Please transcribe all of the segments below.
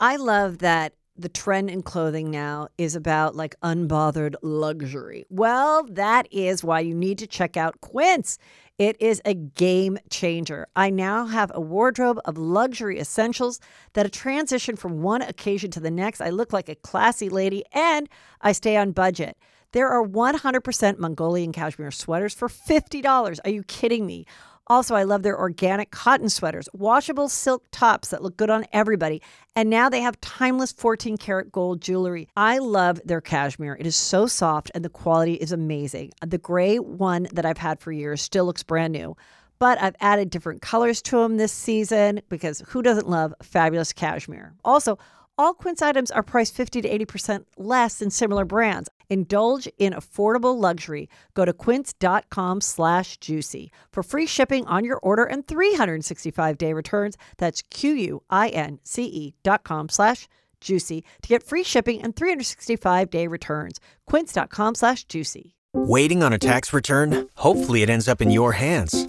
I love that the trend in clothing now is about like unbothered luxury. Well, that is why you need to check out Quince. It is a game changer. I now have a wardrobe of luxury essentials that a transition from one occasion to the next. I look like a classy lady and I stay on budget. There are 100% Mongolian cashmere sweaters for $50. Are you kidding me? Also, I love their organic cotton sweaters, washable silk tops that look good on everybody. And now they have timeless 14 karat gold jewelry. I love their cashmere. It is so soft and the quality is amazing. The gray one that I've had for years still looks brand new. But I've added different colors to them this season because who doesn't love fabulous cashmere? Also, all Quince items are priced 50 to 80% less than similar brands. Indulge in affordable luxury. Go to quince.com slash juicy for free shipping on your order and 365-day returns. That's Q-U-I-N-C-E dot com slash juicy to get free shipping and 365-day returns. quince.com slash juicy. Waiting on a tax return? Hopefully it ends up in your hands.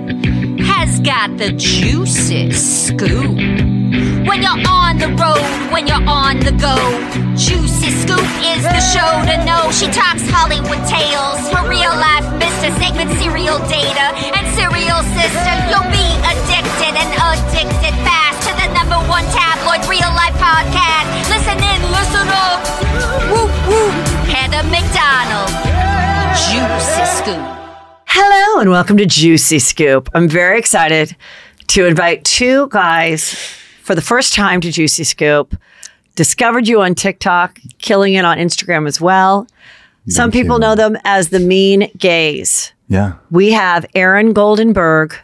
has got the juiciest scoop. When you're on the road, when you're on the go, Juicy Scoop is the show to know. She talks Hollywood tales, her real life Mr. Segment serial data, and serial sister. You'll be addicted and addicted fast to the number one tabloid real life podcast. Listen in, listen up. Woo woo. Heather McDonald, Juicy Scoop. Hello and welcome to Juicy Scoop. I'm very excited to invite two guys for the first time to Juicy Scoop. Discovered you on TikTok, killing it on Instagram as well. Some people you. know them as the Mean Gays. Yeah. We have Aaron Goldenberg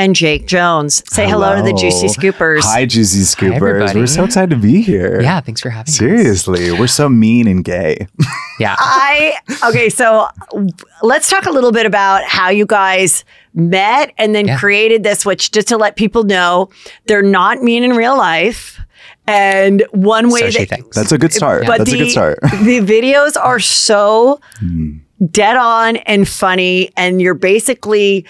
and Jake Jonez. Say hello, to the Juicy Scoopers. Hi, Juicy Scoopers. everybody. We're so excited to be here. Yeah, thanks for having us. Seriously, we're so mean and gay. Yeah. I okay, so let's talk a little bit about how you guys met and then Yeah. created this, which just to let people know, they're not mean in real life. And one way So she that thinks. That's a good start. but That's the, a good start. the videos are so hmm. dead on and funny, and you're basically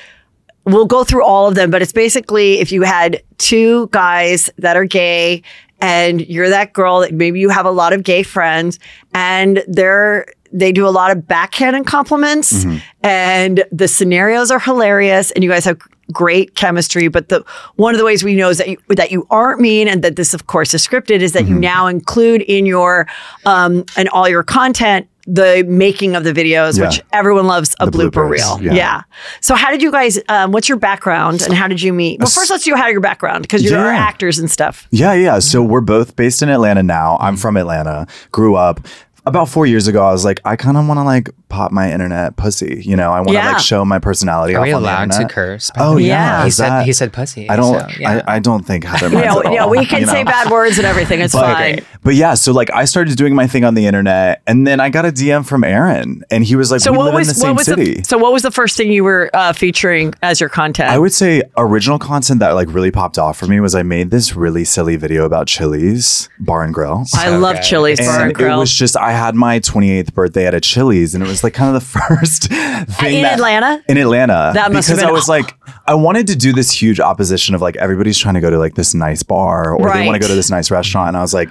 we'll go through all of them, but it's basically if you had two guys that are gay and you're that girl that maybe you have a lot of gay friends and they're they do a lot of backhanded compliments and the scenarios are hilarious and you guys have great chemistry but the one of the ways we know is that you that you aren't mean and that this of course is scripted is that you now include in your um and all your content the making of the videos Yeah. which everyone loves a The blooper bloopers, reel yeah. yeah so how did you guys um, what's your background and how did you meet well first let's do how your background because you're Yeah. actors and stuff Yeah, yeah. So we're both based in Atlanta now. I'm from Atlanta, grew up. About four years ago, I was like, I kind of want to like pop my internet pussy. You know, I want to Yeah. like show my personality. Are off we on the allowed to curse? Oh Yeah. yeah, He is said that- he said pussy. I don't. so, yeah. I, I don't think Heather minds yeah, at yeah we can you say bad words and everything it's But, fine but yeah, so like I started doing my thing on the internet, and then I got a DM from Aaron, and he was like, so "We what live was in the same what was city." the so what was the first thing you were uh, featuring as your content I would say original content that like really popped off for me was I made this really silly video about Chili's Bar and Grill. I So love good. Chili's Bar and And it was just I had my 28th birthday at a Chili's, and it was like kind of the first thing in that- Atlanta? In Atlanta, That must have because been I was like, I wanted to do this huge opposition of like everybody's trying to go to like this nice bar or they want to go to this nice restaurant, and I was like,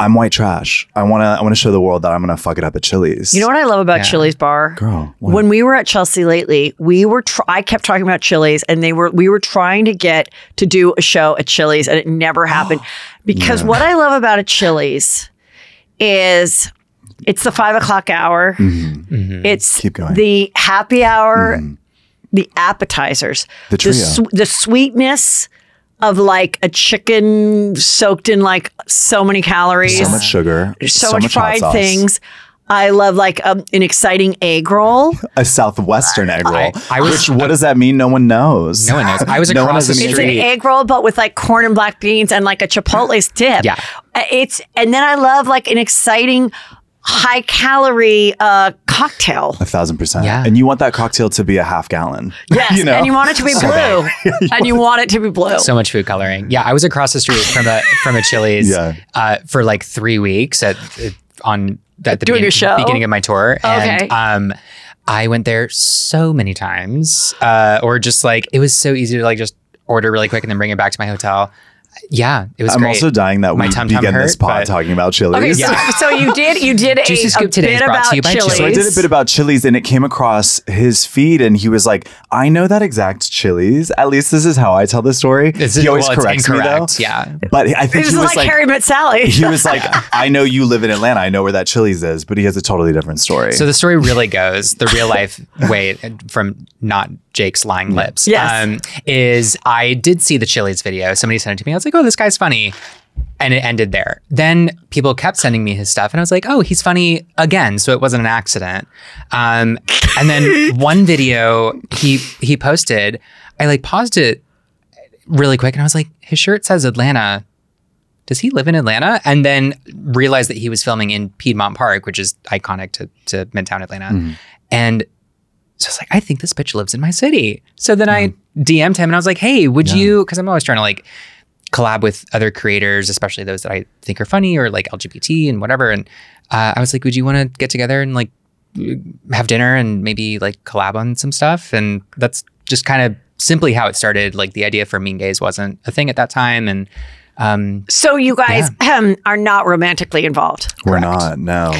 I'm white trash. I want to I want to show the world that I'm gonna fuck it up at Chili's. You know what I love about Yeah. Chili's bar? Girl, what? When we were at Chelsea Lately, we were tr- I kept talking about Chili's and they were we were trying to get to do a show at Chili's and it never happened. Because what I love about a Chili's is it's the five o'clock hour. It's Mm-hmm. Keep going. Mm-hmm. the happy hour, the appetizers, The trio. sw- the sweetness of like a chicken soaked in like so many calories so much sugar, so, so, much, hot fried things. I love like um, an exciting egg roll. A southwestern egg roll. I- I was- Which, what does that mean? No one knows. No one knows. I was No one across the has an It's an egg roll, but with like corn and black beans and like a chipotle dip. Yeah. Uh, It's and then I love like an exciting high calorie uh, cocktail. A thousand percent. Yeah. And you want that cocktail to be a half gallon. Yes, you know? and you want it to be blue, and you want it to be blue. so much food coloring. Yeah, I was across the street from a from a Chili's Yeah. uh, for like three weeks at on at the Doing your show? beginning of my tour, and Okay. um, I went there so many times, uh, or just like it was so easy to like just order really quick and then bring it back to my hotel. Yeah, it was I'm great. also dying that My we tum-tum begin this hurt, pod but- talking about Chili's. Okay, so, Yeah. so you did you did a, Juicy a Scoop today is bit brought to about you by chilies. Chili's. So I did a bit about Chili's and it came across his feed and he was like, I know that exact Chili's. At least this is how I tell the story. This he is- always well, it's corrects me though. incorrect, yeah. But I think This he is was like, like, Harry Met Sally. he was like, I know you live in Atlanta. I know where that Chili's is, but he has a totally different story. So the story really goes the real life way from not Jake's lying lips. Yes. Um, is I did see the Chili's video. Somebody sent it to me. I was like, oh, this guy's funny. And it ended there. Then people kept sending me his stuff, and I was like, oh, he's funny again. So it wasn't an accident. Um, and then one video he he posted, I like paused it really quick, and I was like, his shirt says Atlanta does he live in Atlanta? And then realized that he was filming in Piedmont Park, which is iconic to, to Midtown Atlanta. And so I was like, I think this bitch lives in my city. So then I DM'd him and I was like, hey, would you, because I'm always trying to like collab with other creators, especially those that I think are funny or like LGBT and whatever. And uh, I was like, would you want to get together and like have dinner and maybe like collab on some stuff? And that's just kind of simply how it started. Like the idea for Mean Gays wasn't a thing at that time. And um, So you guys um, are not romantically involved. We're not, no.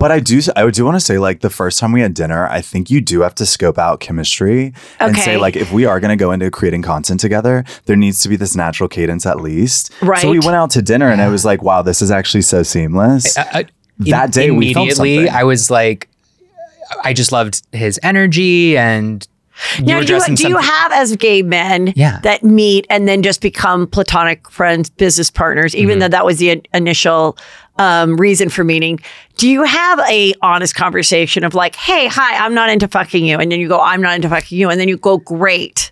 But I do, I do want to say, like the first time we had dinner, I think you do have to scope out chemistry and say, like, if we are going to go into creating content together, there needs to be this natural cadence at least. Right. So we went out to dinner, and I was like, wow, this is actually so seamless. uh, that day, we filmed immediately. I was like, I just loved his energy and you Now, do you, do you have as gay men Yeah. that meet and then just become platonic friends, business partners, even Mm-hmm. though that was the in- initial um, reason for meeting? Do you have a honest conversation of like, "Hey, hi, I'm not into fucking you," and then you go, "I'm not into fucking you," and then you go, "Great."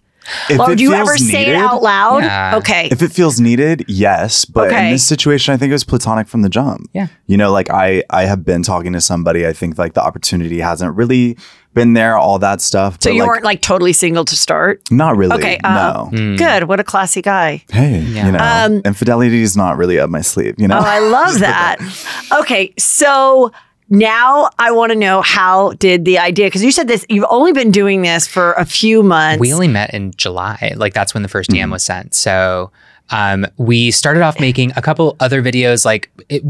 if or do you feels ever say it out loud? Yeah. Okay. If it feels needed, yes. But Okay. in this situation, I think it was platonic from the jump. Yeah. You know, like I I have been talking to somebody. I think like the opportunity hasn't really been there, all that stuff. so but, you like, weren't like totally single to start. not really. Okay, uh, no. Good. What a classy guy. Hey, Yeah. you know, Um, infidelity is not really up my sleeve. You know. Oh, I love that. Okay, so now I want to know how did the idea? Because you said this, you've only been doing this for a few months. we only met in July. Like that's when the first Mm-hmm. DM was sent. So um, we started off making a couple other videos. Like it,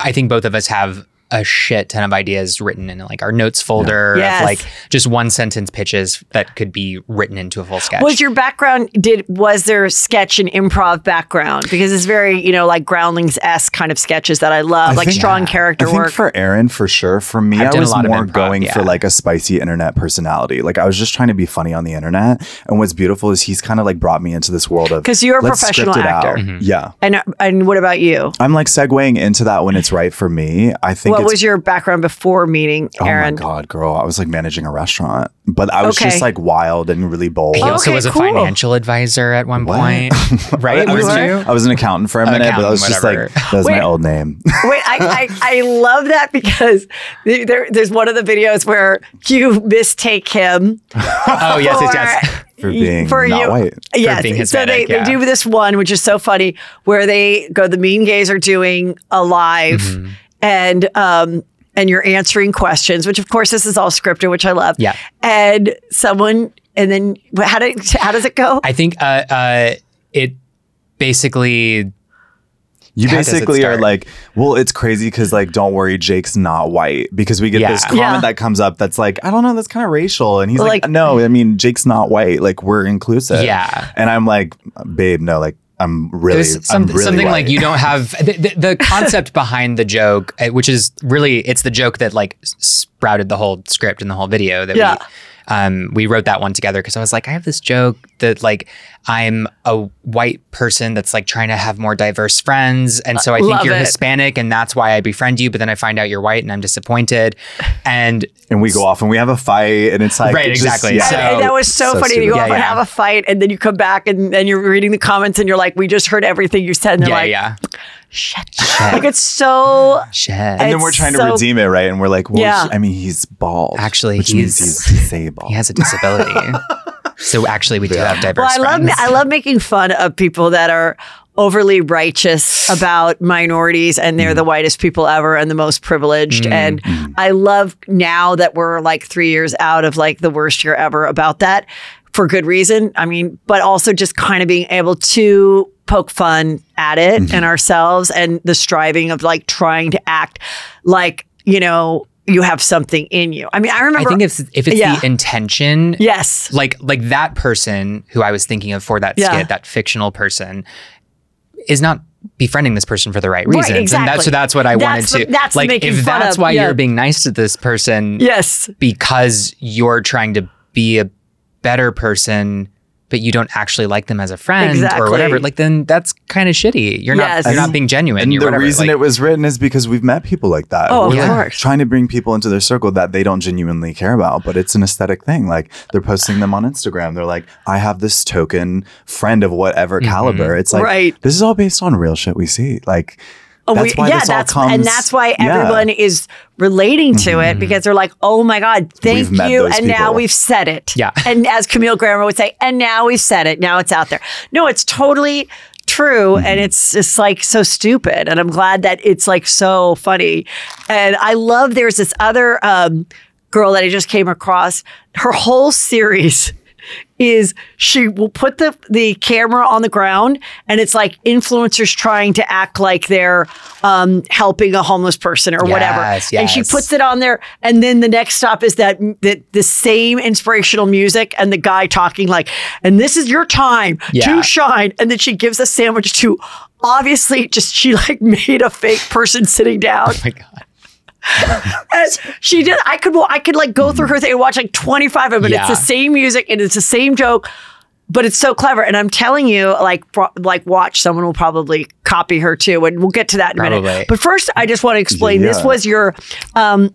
I think both of us have a shit ton of ideas written in like our notes folder Yes. of like just one sentence pitches that could be written into a full sketch. was your background did was there sketch and improv background because it's very you know like groundlings esque kind of sketches that I love I like think- strong I character think work. for Aaron, for sure. For me, I've I was more improv, going for like a spicy internet personality. Like I was just trying to be funny on the internet. And what's beautiful is he's kind of like brought me into this world of because you're a professional actor. Mm-hmm. Yeah. and and what about you? I'm like segueing into that when it's right for me. I think What was your background before meeting Aaron? Oh my god, girl! I was like managing a restaurant, but I was Okay. just like wild and really bold. he also Okay, was a cool. financial advisor at one What? point, right? I was, you? I was an accountant for a minute, but I accountant, was just like whatever. that was my old name. Wait, I, I, I love that because there, there's one of the videos where you mistake him Oh yes, yes, yes. For being for not you. white. Yes. being so they, Hispanic, they do this one, which is so funny, where they go, the mean gays are doing a live Mm-hmm. And um and you're answering questions, which of course this is all scripted, which I love. Yeah. And someone and then how did how does it go? I think uh, uh, it basically You How basically are like, well, it's crazy because like, don't worry, Jake's not white because we get Yeah. this comment Yeah. that comes up that's like, I don't know, that's kind of racial, and he's like, Like- no, I mean, Jake's not white, like we're inclusive. Yeah. and I'm like, babe, no, like I'm really, There's I'm really something like you don't have the, the, the concept behind the joke, uh, which is really it's the joke that like sprouted the whole script and the whole video that Yeah. we um, we wrote that one together because I was like, I have this joke that like I'm a white person that's like trying to have more diverse friends, and so I think Love you're it. Hispanic, and that's why I befriend you. But then I find out you're white, and I'm disappointed. And And we go off and we have a fight, and it's like Right, it just- exactly. yeah. So- and, and that was so, So funny. stupid. You go Yeah, off and have a fight, and then you come back and then you're reading the comments, and you're like, "We just heard everything you said." And they're yeah, like, yeah, "Shit!" Like it's so. shit. and then we're trying so- to redeem it, right? And we're like, well, Yeah. he- I mean, he's bald. Actually, which means he's- he's disabled. he has a disability. so actually, we do have diverse Well, I love. I love making fun of people that are overly righteous about minorities and they're mm. the whitest people ever and the most privileged mm. and mm. I love now that we're like 3 years out of like the worst year ever about that for good reason. I mean, but also just kind of being able to poke fun at it mm-hmm. and ourselves and the striving of like trying to act like, you know, you have something in you. I mean, I remember. I think if if it's Yeah. the intention, Yes. like like that person who I was thinking of for that Yeah. skit, that fictional person, is not befriending this person for the right Right, reasons. And that's so that's what I That's wanted the- to that's like. If that's of, why yeah. you're being nice to this person, Yes. because you're trying to be a better person. But you don't actually like them as a friend Exactly. or whatever. Like then that's kind of shitty. You're Yes. not you're not being genuine. And the whatever. reason Like, it was written is because we've met people like that. Oh, of We're, like, course. trying to bring people into their circle that they don't genuinely care about, but it's an aesthetic thing. Like they're posting them on Instagram. They're like, I have this token friend of whatever Mm-hmm. caliber. It's like, Right. this is all based on real shit we see. Like, Oh, that's we- why yeah, that's comes. and that's why Yeah. Mm-hmm. everyone is relating to it because they're like, "Oh my god, thank We've you!" And now we've said it. Yeah. And as Camille Grammer would say, "And now we've said it. Now it's out there." No, it's totally true, Mm-hmm. and it's just like so stupid. And I'm glad that it's like so funny. And I love. There's this other um, girl that I just came across. Her whole series is she will put the the camera on the ground and it's like influencers trying to act like they're um, helping a homeless person or whatever Yes, and she puts it on there and then the next stop is that that the same inspirational music and the guy talking like and this is your time Yeah. to shine and then she gives a sandwich to obviously just she like made a fake person sitting down oh my god. and she did. I could. I could like go through her thing and watch like twenty five of them. and It's the same music and it's the same joke, but it's so clever. And I'm telling you, like, pro- like watch. Someone will probably copy her too, and we'll get to that in a minute. But first, I just want to explain. This was your. um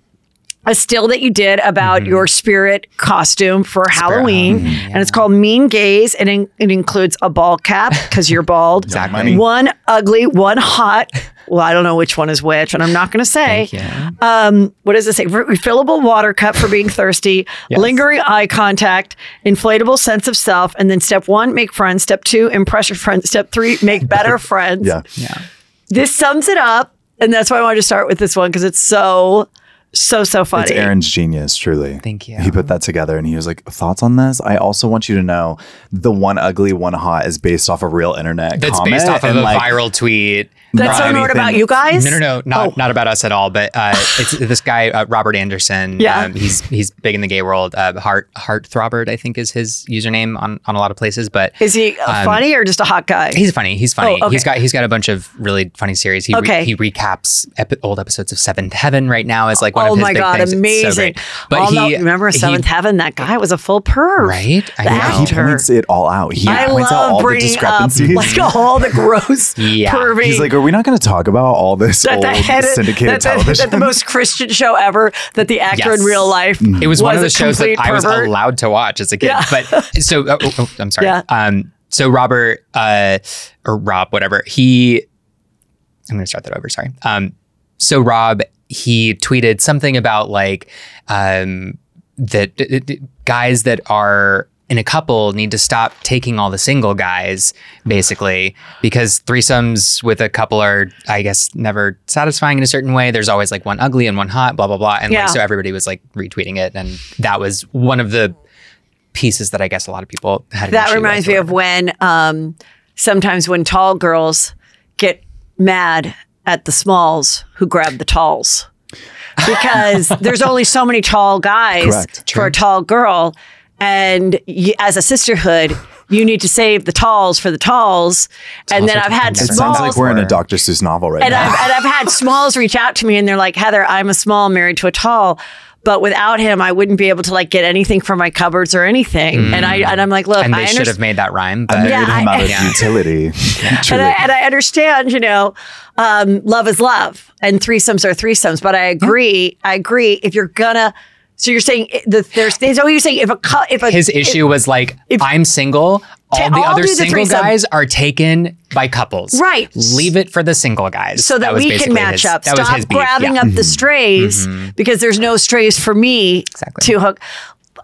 a still that you did about Mm-hmm. your spirit costume for Halloween, and it's called Mean Gays, and it, it includes a ball cap because you're bald, Exactly. one ugly, one hot. Well, I don't know which one is which, and I'm not going to say. Thank you. Um, what does it say? Re- Refillable water cup for being thirsty, lingering eye contact, inflatable sense of self, and then step one, make friends. Step two, impress your friends. Step three, make better friends. yeah. Yeah. This sums it up, and that's why I wanted to start with this one because it's so, so, so funny. It's Aaron's genius, truly. Thank you. He put that together and he was like, Thoughts on this? I also want you to know the one ugly, one hot is based off a real internet. That's comment based off of and, a like, viral tweet. That's not so not about you guys. No, no, no, not Oh. not about us at all. But uh, it's this guy uh, Robert Anderson. Yeah. um, he's he's big in the gay world. Uh, Heart Heart Throbbert, I think, is his username on, on a lot of places. But Is he uh, Um, funny or just a hot guy? He's funny. He's funny. Oh, okay. He's got he's got a bunch of really funny series. He re- Okay. he recaps epi- old episodes of Seventh Heaven right now as like one oh of his my big god, things. It's so amazing! great. But no, he remember he- Seventh Heaven? That guy was a full perv, right? I know. He actor. points it all out. He I points out all the bringing up discrepancies. like all the gross Yeah. pervy. He's like, Are we not going to talk about all this that old the head syndicated that, the, television? that the most Christian show ever that the actor Yes. in real life It was, one of the shows that complete I was allowed to watch as a kid. Yeah. But so, oh, oh, oh, I'm sorry. Yeah. Um, so Robert, uh, or Rob, whatever, he, I'm going to start that over. Sorry. Um, so Rob, he tweeted something about like, um, that d- d- guys that are in a couple need to stop taking all the single guys, basically, because threesomes with a couple are, I guess, never satisfying in a certain way. There's always like one ugly and one hot, blah blah blah, and Yeah. like so everybody was like retweeting it, and that was one of the pieces that I guess a lot of people had. That reminds with me of when um, sometimes when tall girls get mad at the smalls who grab the talls. Because there's only so many tall guys Correct. for a tall girl. And you, as a sisterhood, you need to save the talls for the talls. and then I've had taken it smalls. sounds like we're in a Dr. Seuss novel right and now. I've, and I've had smalls reach out to me and they're like, Heather, I'm a small married to a tall. but without him, I wouldn't be able to like get anything from my cupboards or anything. And I and I'm like, look, and I they should understand. have made that rhyme. But I married Yeah, him I- out of Yeah. utility. and I, and I understand, you know, um, love is love and threesomes are threesomes. But I agree. I agree. If you're gonna, so you're saying the, there's, there's what you're saying. If a, cou- if a his if- issue was like, if- I'm single. All Ta- the I'll other the single threesome. guys are taken by couples. Right. Leave it for the single guys. so that, was we can match his- up. That was Stop his grabbing yeah. Mm-hmm. up the strays because there's no strays for me Exactly. to hook.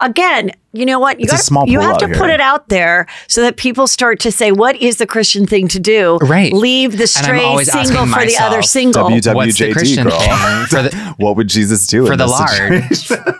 Again, you know what? You gotta- small You have to here. put it out there so that people start to say, "What is the Christian thing to do?" Right. Leave the And stray single asking for the other single. What's the WWJD Christian girl. thing for the what would Jesus do for in the this Lord, situation?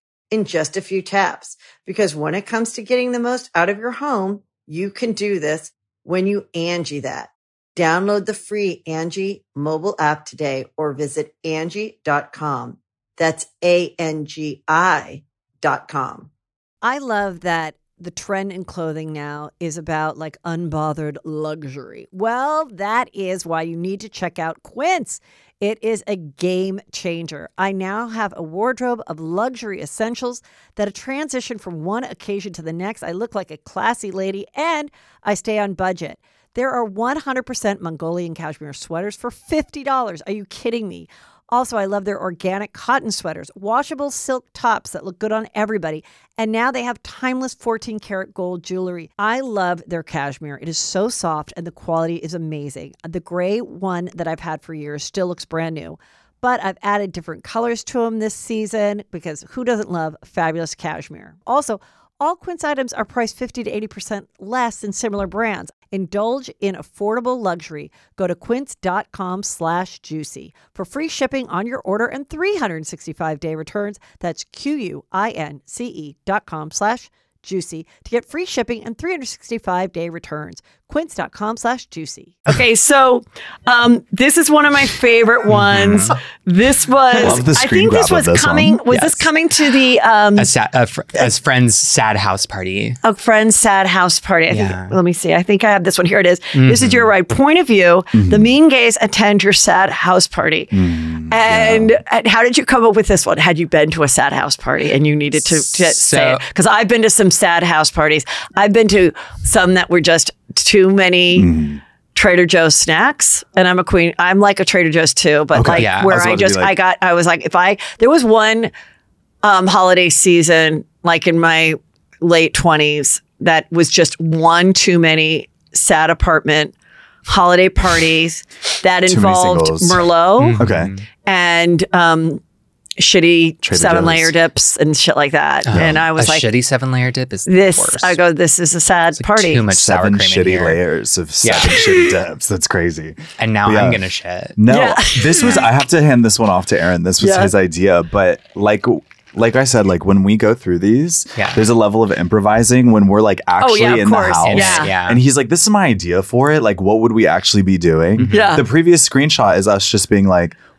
in just a few taps. Because when it comes to getting the most out of your home, you can do this when you Angi that. Download the free Angi mobile app today or visit Angi.com. That's A-N-G-I dot com. I love that the trend in clothing now is about like unbothered luxury. Well, that is why you need to check out Quince. It is a game changer. I now have a wardrobe of luxury essentials that a transition from one occasion to the next. I look like a classy lady and I stay on budget. There are 100% Mongolian cashmere sweaters for $50. Are you kidding me? Also, I love their organic cotton sweaters, washable silk tops that look good on everybody. And now they have timeless 14 karat gold jewelry. I love their cashmere. It is so soft and the quality is amazing. The gray one that I've had for years still looks brand new. But I've added different colors to them this season because who doesn't love fabulous cashmere? Also, all Quince items are priced 50 to 80% less than similar brands. Indulge in affordable luxury. Go to quince.com slash juicy for free shipping on your order and 365-day returns. That's Q-U-I-N-C-E dot com slash juicy to get free shipping and 365-day returns. Quince.com slash juicy. Okay, so um, this is one of my favorite ones. This was, Love the I think this grab of was this coming. one. Was this coming to the um, a, sa- a, fr- a friend's sad house party. a friend's sad house party? I Yeah. Mm-hmm. think. Let me see. I think I have this one. Here it is. This is your right point of view. The mean gays attend your sad house party. Mm, and, and how did you come up with this one? Had you been to a sad house party and you needed to, to say it? Because I've been to some sad house parties. I've been to some that were just too many. Mm-hmm. Trader Joe's snacks, and I'm a queen. I'm like a Trader Joe's too, but Okay. like Yeah. where I I, about to be just like- I got I was like if I there was one um, holiday season like in my late twenties that was just one too many sad apartment holiday parties that many involved singles. Merlot Okay. and um, shitty Trader seven layer dips and shit like that. Oh, and I was a like, shitty seven layer dip is this. The worst. I go, this is a sad like party. Too much sour Seven cream in shitty here. layers of Yeah. seven shitty dips. That's crazy. And now yeah. I'm gonna shit. No, Yeah. this was. I have to hand this one off to Aaron. This was Yeah. his idea, but like. Like I said, like when we go through these, Yeah. there's a level of improvising when we're like actually Oh, yeah, in course. the house. Yeah. Yeah. And he's like, This is my idea for it. Like, what would we actually be doing? Mm-hmm. Yeah. The previous screenshot is us just being like, What the fuck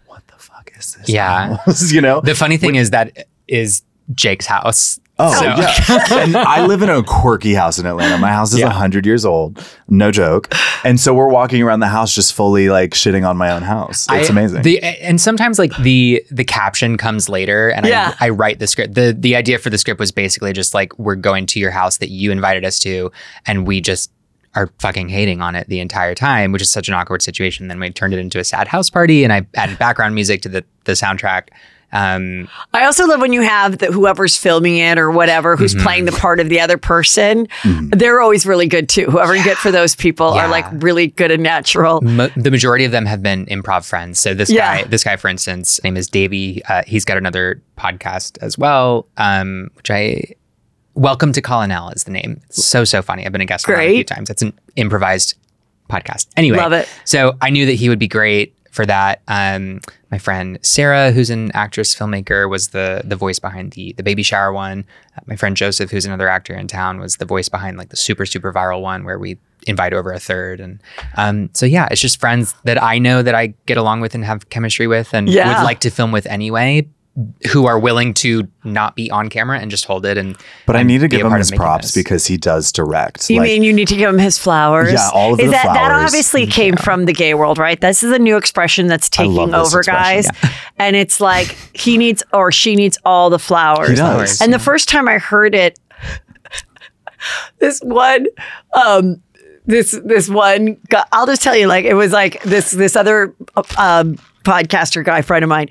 is this? Yeah. house?" you know? The funny thing is that is Jake's house. Oh So- yeah, and I live in a quirky house in Atlanta. My house is a Yeah. hundred years old, no joke. And so we're walking around the house just fully like shitting on my own house. It's I- amazing. The and sometimes like the the caption comes later, and Yeah. I, I write the script. the The idea for the script was basically just like we're going to your house that you invited us to, and we just are fucking hating on it the entire time, which is such an awkward situation. Then we turned it into a sad house party, and I added background music to the the soundtrack. Um, I also love when you have the, whoever's filming it or whatever who's Mm-hmm. playing the part of the other person. They're always really good too. Whoever you get for those people are like really good and natural. mo- the majority of them have been improv friends. So this Yeah. guy, this guy, for instance, name is Davey. Uh, he's got another podcast as well, um, which I Welcome to Colonel is the name. It's so so funny. I've been a guest on it a few Great. times. It's an improvised podcast. Anyway, Love it. So I knew that he would be great for that. Um, my friend Sarah, who's an actress filmmaker, was the the voice behind the the baby shower one. Uh, my friend Joseph, who's another actor in town, was the voice behind like the super super viral one where we invite over a third. And um, so yeah, it's just friends that I know that I get along with and have chemistry with, and Yeah. would like to film with anyway. Who are willing to not be on camera and just hold it and But I need to give him his props this. because he does direct. You Like, mean you need to give him his flowers? Yeah, all of is the that, That obviously came from the gay world, right? This is a new expression that's taking over, guys. expression. And it's like he needs or she needs all the flowers. He does. And the first time I heard it, this one, um, this this one, guy, I'll just tell you, like it was like this this other um, podcaster guy friend of mine.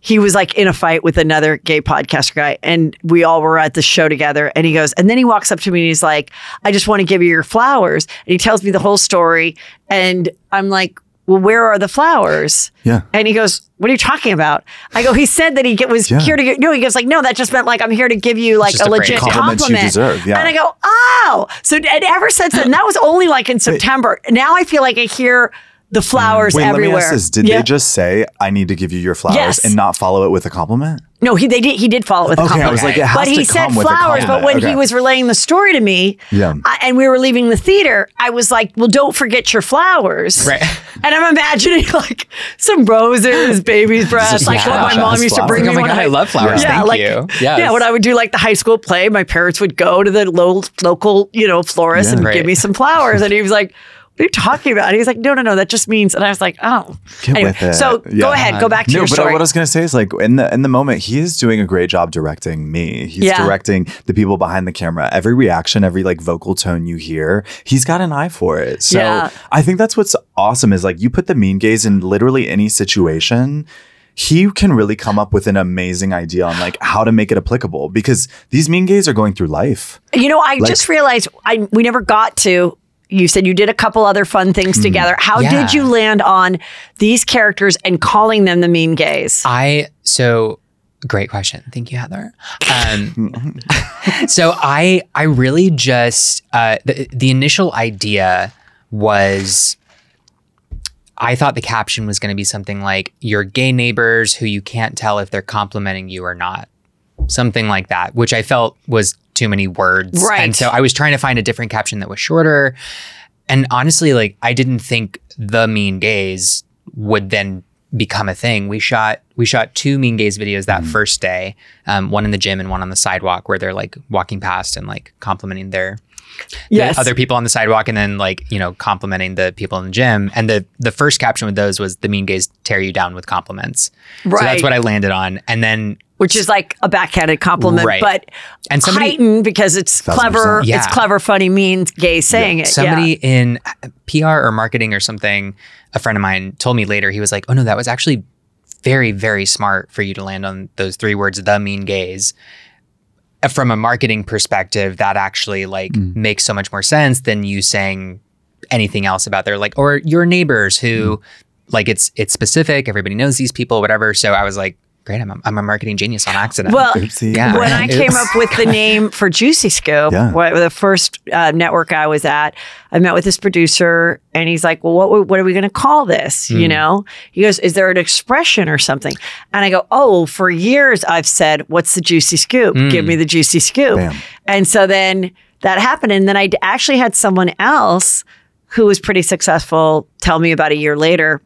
He was like in a fight with another gay podcaster guy, and we all were at the show together. And he goes, and then he walks up to me and he's like, "I just want to give you your flowers." And he tells me the whole story, and I'm like, "Well, where are the flowers?" Yeah. And he goes, "What are you talking about?" I go, "He said that he get, was Yeah. here to get." No, he goes like, "No, that just meant like I'm here to give you like a a legit compliment compliment." you deserve, yeah. And I go, "Oh!" So and ever since then, that was only like in September. Now I feel like I hear the flowers Wait, everywhere. let me ask this. Did Yeah. they just say, I need to give you your flowers Yes. and not follow it with a compliment? No, he they did he did follow it with a Okay, I compliment. was like, it has but he to said come with flowers. But compliment. when he was relaying the story to me, Yeah. I- and we were leaving the theater, I was like, "Well, don't forget your flowers." Right. And I'm imagining like some roses, baby's breath, Just like what my mom used to bring Like, me. oh my when god, I love flowers. Yeah, Thank like you. Yes. yeah, when I would do like the high school play, my parents would go to the lo- local, you know, florist Yeah. and Right. give me some flowers, and he was like. What are you talking about? And he like, no, no, no, that just means. And I was like, oh. Get Anyway, with it. So go ahead, go back to no, your but story. what I was gonna say is like in the in the moment, he is doing a great job directing me. He's Yeah. directing the people behind the camera. Every reaction, every like vocal tone you hear, he's got an eye for it. So Yeah. I think that's what's awesome is like you put the mean gays in literally any situation. He can really come up with an amazing idea on like how to make it applicable because these mean gays are going through life. You know, I just realized I we never got to. You said you did a couple other fun things Mm-hmm. together. How Yeah. did you land on these characters and calling them the mean gays? I so great question. Thank you, Heather. Um, so I I really just uh, the the initial idea was I thought the caption was going to be something like your gay neighbors who you can't tell if they're complimenting you or not. Something like that, which I felt was too many words. Right. And so I was trying to find a different caption that was shorter. And honestly, like I didn't think the mean gays would then become a thing. We shot we shot two mean gays videos that first day, um, one in the gym and one on the sidewalk where they're like walking past and like complimenting their the Yes. other people on the sidewalk and then like you know complimenting the people in the gym and the the first caption with those was the mean gays tear you down with compliments so Right. that's what i landed on and then Which is like a backhanded compliment, Right. but And somebody- heightened because it's Thousand clever. Yeah. It's clever, funny, means gay saying it. somebody yeah. in pr or marketing or something a friend of mine told me later he was like oh no that was actually very very smart for you to land on those three words the mean gays Uh, from a marketing perspective that actually like mm. makes so much more sense than you saying anything else about their like or your neighbors who mm. like it's it's specific everybody knows these people whatever. So i was like great i'm a, I'm a marketing genius on accident Well, Oopsie. Yeah. when I came up with the name for Juicy Scoop, Yeah. what, the first uh, network I was at, I met with this producer, and he's like, "Well, what what are we going to call this?" Hmm. You know, he goes, "Is there an expression or something?" And I go, "Oh, for years I've said, what's the juicy scoop? Give me the juicy scoop." Bam. And so then that happened, and then I actually had someone else who was pretty successful tell me about a year later,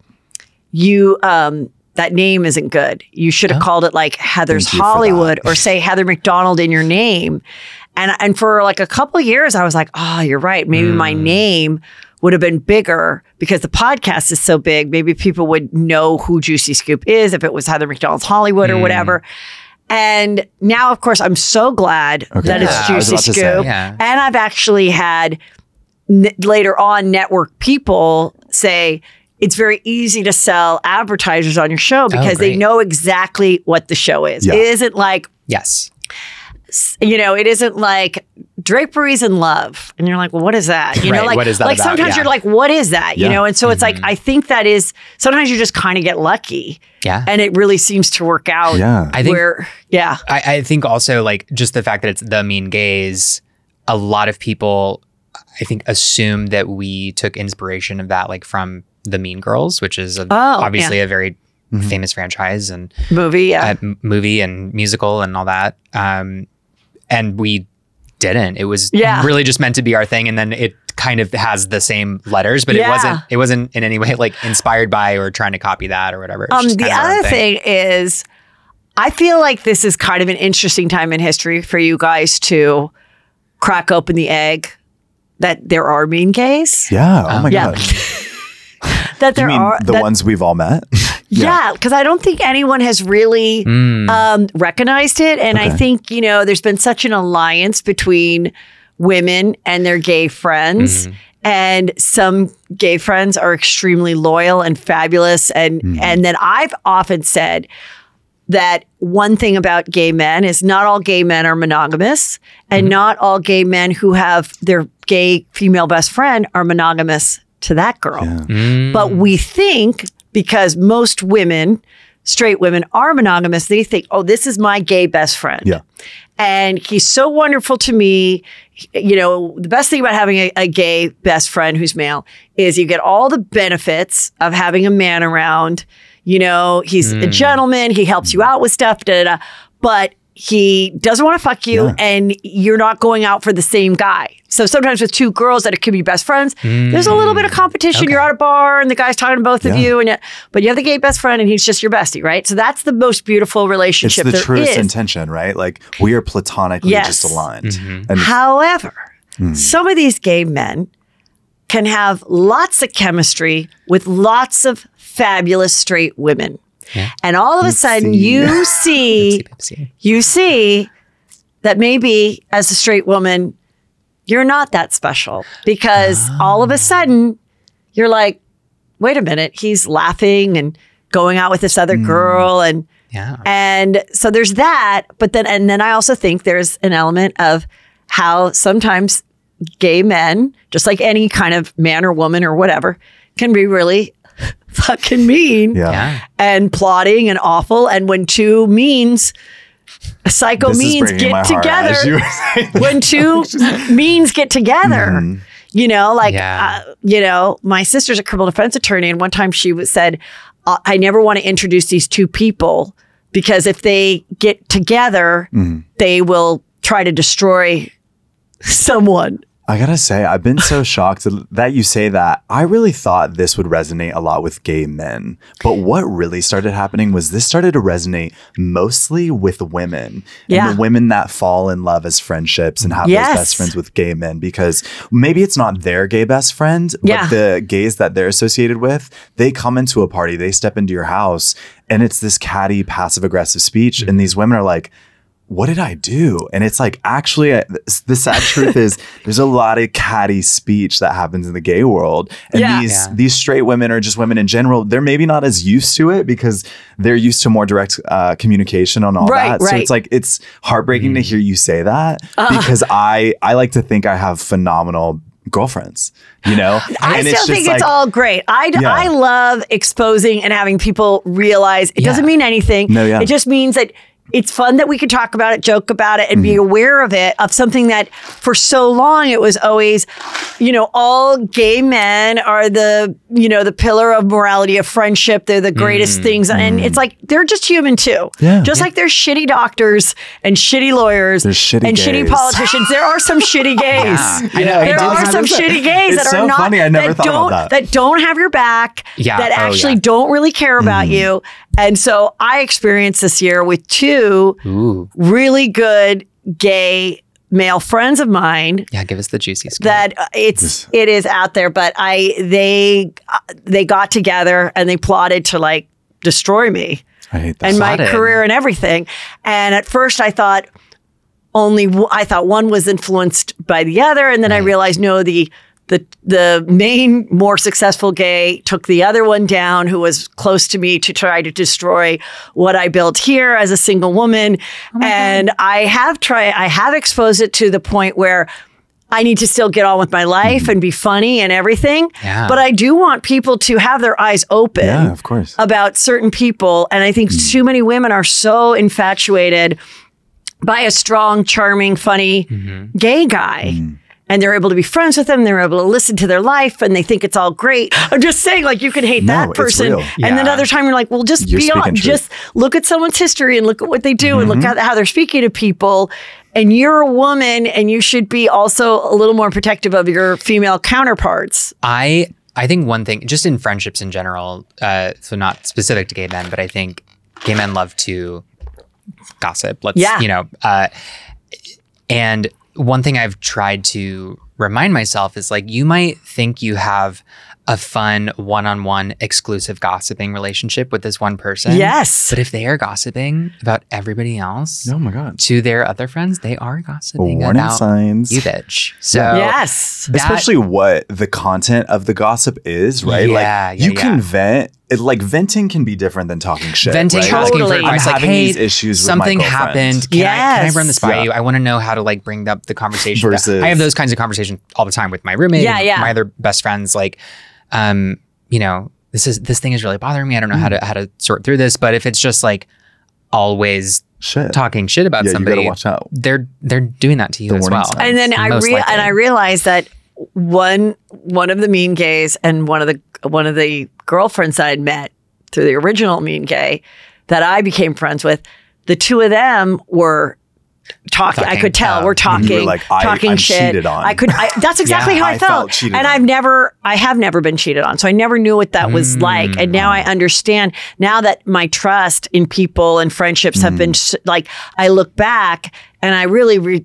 you um that name isn't good. You should have called it like Heather's Thank you for Hollywood or say Heather McDonald in your name. And and for like a couple of years I was like, "Oh, you're right. Maybe my hmm. name would have been bigger because the podcast is so big. Maybe people would know who Juicy Scoop is if it was Heather McDonald's Hollywood or hmm. whatever." And now, of course, I'm so glad Okay. that it's Yeah, I was Juicy to say. Scoop. Yeah. And I've actually had n- later on network people say, it's very easy to sell advertisers on your show oh, because they know exactly what the show is. Yeah. It isn't like Yes. you know, it isn't like draperies and love. And you're like, well, what is that? You know, like, what is that like about? sometimes Yeah. you're like, what is that? You know? And so it's like, mm-hmm. I think that is sometimes you just kind of get lucky Yeah. and it really seems to work out. Yeah. I think where, yeah. I, I think also like just the fact that it's the mean gays, a lot of people I think assume that we took inspiration of that like from the Mean Girls, which is a, Oh, obviously a very famous franchise and Movie. Yeah. uh, movie and musical and all that. Um, and we didn't. It was Yeah. really just meant to be our thing, and then it kind of has the same letters, but Yeah. it wasn't. It wasn't in any way like inspired by or trying to copy that or whatever. Um, the kind of our own other thing is, I feel like this is kind of an interesting time in history for you guys to crack open the egg that there are mean gays. Yeah. Oh my Yeah. god. That You there mean are the that- ones we've all met? Yeah, because I don't think anyone has really mm. um, recognized it. And I think, you know, there's been such an alliance between women and their gay friends. Mm-hmm. And some gay friends are extremely loyal and fabulous. And mm-hmm. and then I've often said that one thing about gay men is not all gay men are monogamous, and mm-hmm. not all gay men who have their gay female best friend are monogamous to that girl. But we mm. think because most women, straight women, are monogamous, they think, oh, this is my gay best friend. Yeah. And he's so wonderful to me. You know, the best thing about having a, a gay best friend who's male is you get all the benefits of having a man around. You know, he's a mm. gentleman, he helps you out with stuff, da da da. But he doesn't want to fuck you Yeah. and you're not going out for the same guy. So sometimes with two girls that it could be best friends, there's a little bit of competition. You're at a bar and the guy's talking to both of you and yet, but you have the gay best friend and he's just your bestie, right? So that's the most beautiful relationship. It's the there truest is. intention, right? Like we are platonically Yes. just aligned. Mm-hmm. And However, Hmm. some of these gay men can have lots of chemistry with lots of fabulous straight women. And all of a sudden see. you see you see that maybe as a straight woman, you're not that special because all of a sudden you're like, wait a minute, he's laughing and going out with this other girl and Yeah. and so there's that, but then and then I also think there's an element of how sometimes gay men, just like any kind of man or woman or whatever, can be really fucking mean yeah. Yeah. and plotting and awful. And when two means psycho This means get together, as you were saying that. when two means get together, Mm-hmm. you know, like, Yeah. uh, you know, my sister's a criminal defense attorney. And one time she was, said, uh, I never want to introduce these two people because if they get together, Mm-hmm. they will try to destroy someone. I gotta say, I've been so shocked that you say that. I really thought this would resonate a lot with gay men. But what really started happening was this started to resonate mostly with women. Yeah. And the women that fall in love as friendships and have Yes. those best friends with gay men because maybe it's not their gay best friend, but Yeah. the gays that they're associated with, they come into a party, they step into your house, and it's this catty, passive aggressive speech. Mm-hmm. And these women are like, what did I do? And it's like, actually, I, the sad truth is, there's a lot of catty speech that happens in the gay world, and Yeah. these Yeah. these straight women or just women in general, they're maybe not as used to it because they're used to more direct uh, communication on all Right, that. So it's like it's heartbreaking to hear you say that Uh-huh. because I I like to think I have phenomenal girlfriends, you know. I And still just think like- it's all great. I, Yeah. I love exposing and having people realize it Yeah. doesn't mean anything. No, yeah. It just means that it's fun that we can talk about it, joke about it, and be Mm-hmm. aware of it, of something that for so long it was always, you know, all gay men are the, you know, the pillar of morality, of friendship. They're the greatest things. And it's like, they're just human too. Yeah. Just like there's shitty doctors and shitty lawyers There's shitty and shitty politicians. There are some shitty gays. Yeah. I know. There are some shitty gays that so are not funny. I never that don't that. don't have your back. Yeah. That Oh, actually yeah. don't really care about Mm-hmm. you. And so I experienced this year with two Ooh. really good gay male friends of mine Yeah. Give us the juicy scoop. that uh, it's it is out there but i they uh, they got together and they plotted to like destroy me I hate that. and my career and everything. And at first, I thought only I thought one was influenced by the other, and then I realized no, the the the main more successful gay took the other one down who was close to me to try to destroy what I built here as a single woman. and I have tried I have exposed it to the point where I need to still get on with my life and be funny and everything. Yeah. But I do want people to have their eyes open Yeah, of course. about certain people. And I think too many women are so infatuated by a strong, charming, funny Mm-hmm. gay guy. And they're able to be friends with them. They're able to listen to their life, and they think it's all great. I'm just saying, like you can hate No, that it's person, real. and then other time you're like, well, just You're be on, truth. just look at someone's history and look at what they do, and look Mm-hmm. at how they're speaking to people. And you're a woman, and you should be also a little more protective of your female counterparts. I I think one thing, just in friendships in general, uh, so not specific to gay men, but I think gay men love to gossip. Let's Yeah. you know, uh, and one thing I've tried to remind myself is like you might think you have a fun one-on-one exclusive gossiping relationship with this one person. Yes. But if they are gossiping about everybody else Oh my god. to their other friends, they are gossiping Warning about signs. you, bitch. So yes. that- Especially what the content of the gossip is, right? Yeah, like yeah, you yeah. can vent. It, like venting can be different than talking shit. venting, right? asking for advice, like, having hey, these issues with my something happened. Can, I, can I run this by Yes. you? I want to know how to like bring up the conversation. Versus- I have those kinds of conversations all the time with my roommate, Yeah, and yeah. my other best friends. Like, um, you know, this is this thing is really bothering me. I don't know how Mm. to how to sort through this. But if it's just like always Shit. talking shit about yeah, somebody, you gotta watch out. they're they're doing that to you The as well. signs. and then I Most rea- likely. and I realized that one one of the mean gays and one of the one of the girlfriends that I'd met through the original mean gay that I became friends with, the two of them were talking. I could tell uh, we're talking, were like, I- talking I'm shit. cheated on. I could. I, that's exactly Yeah, how I, I felt. felt and on. I've never, I have never been cheated on, so I never knew what that was like. And now I understand. Now that my trust in people and friendships have been s- like, I look back and I really, re-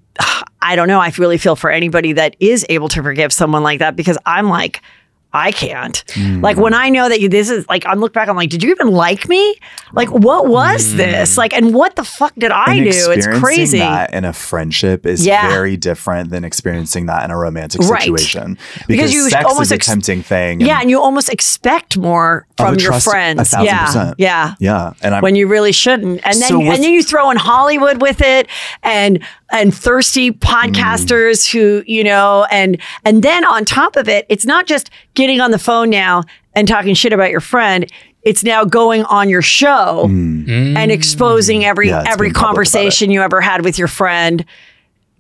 I don't know. I really feel for anybody that is able to forgive someone like that because I'm like. I can't. Like when I know that you, this is like, I'm look back, I'm like, did you even like me? Like, what was hmm. this? Like, and what the fuck did I And do? It's crazy. That in a friendship is Yeah. very different than experiencing that in a romantic Right. situation. Because Because, you sex almost is a tempting thing. Yeah, and you almost expect more from your friends. Yeah, percent. yeah. Yeah. And I'm When you really shouldn't, and then So and then you throw in Hollywood with it, and and thirsty podcasters Mm. who you know, and and then on top of it, it's not just getting on the phone now and talking shit about your friend. It's now going on your show and exposing every Mm. Yeah, every being public about it. conversation you ever had with your friend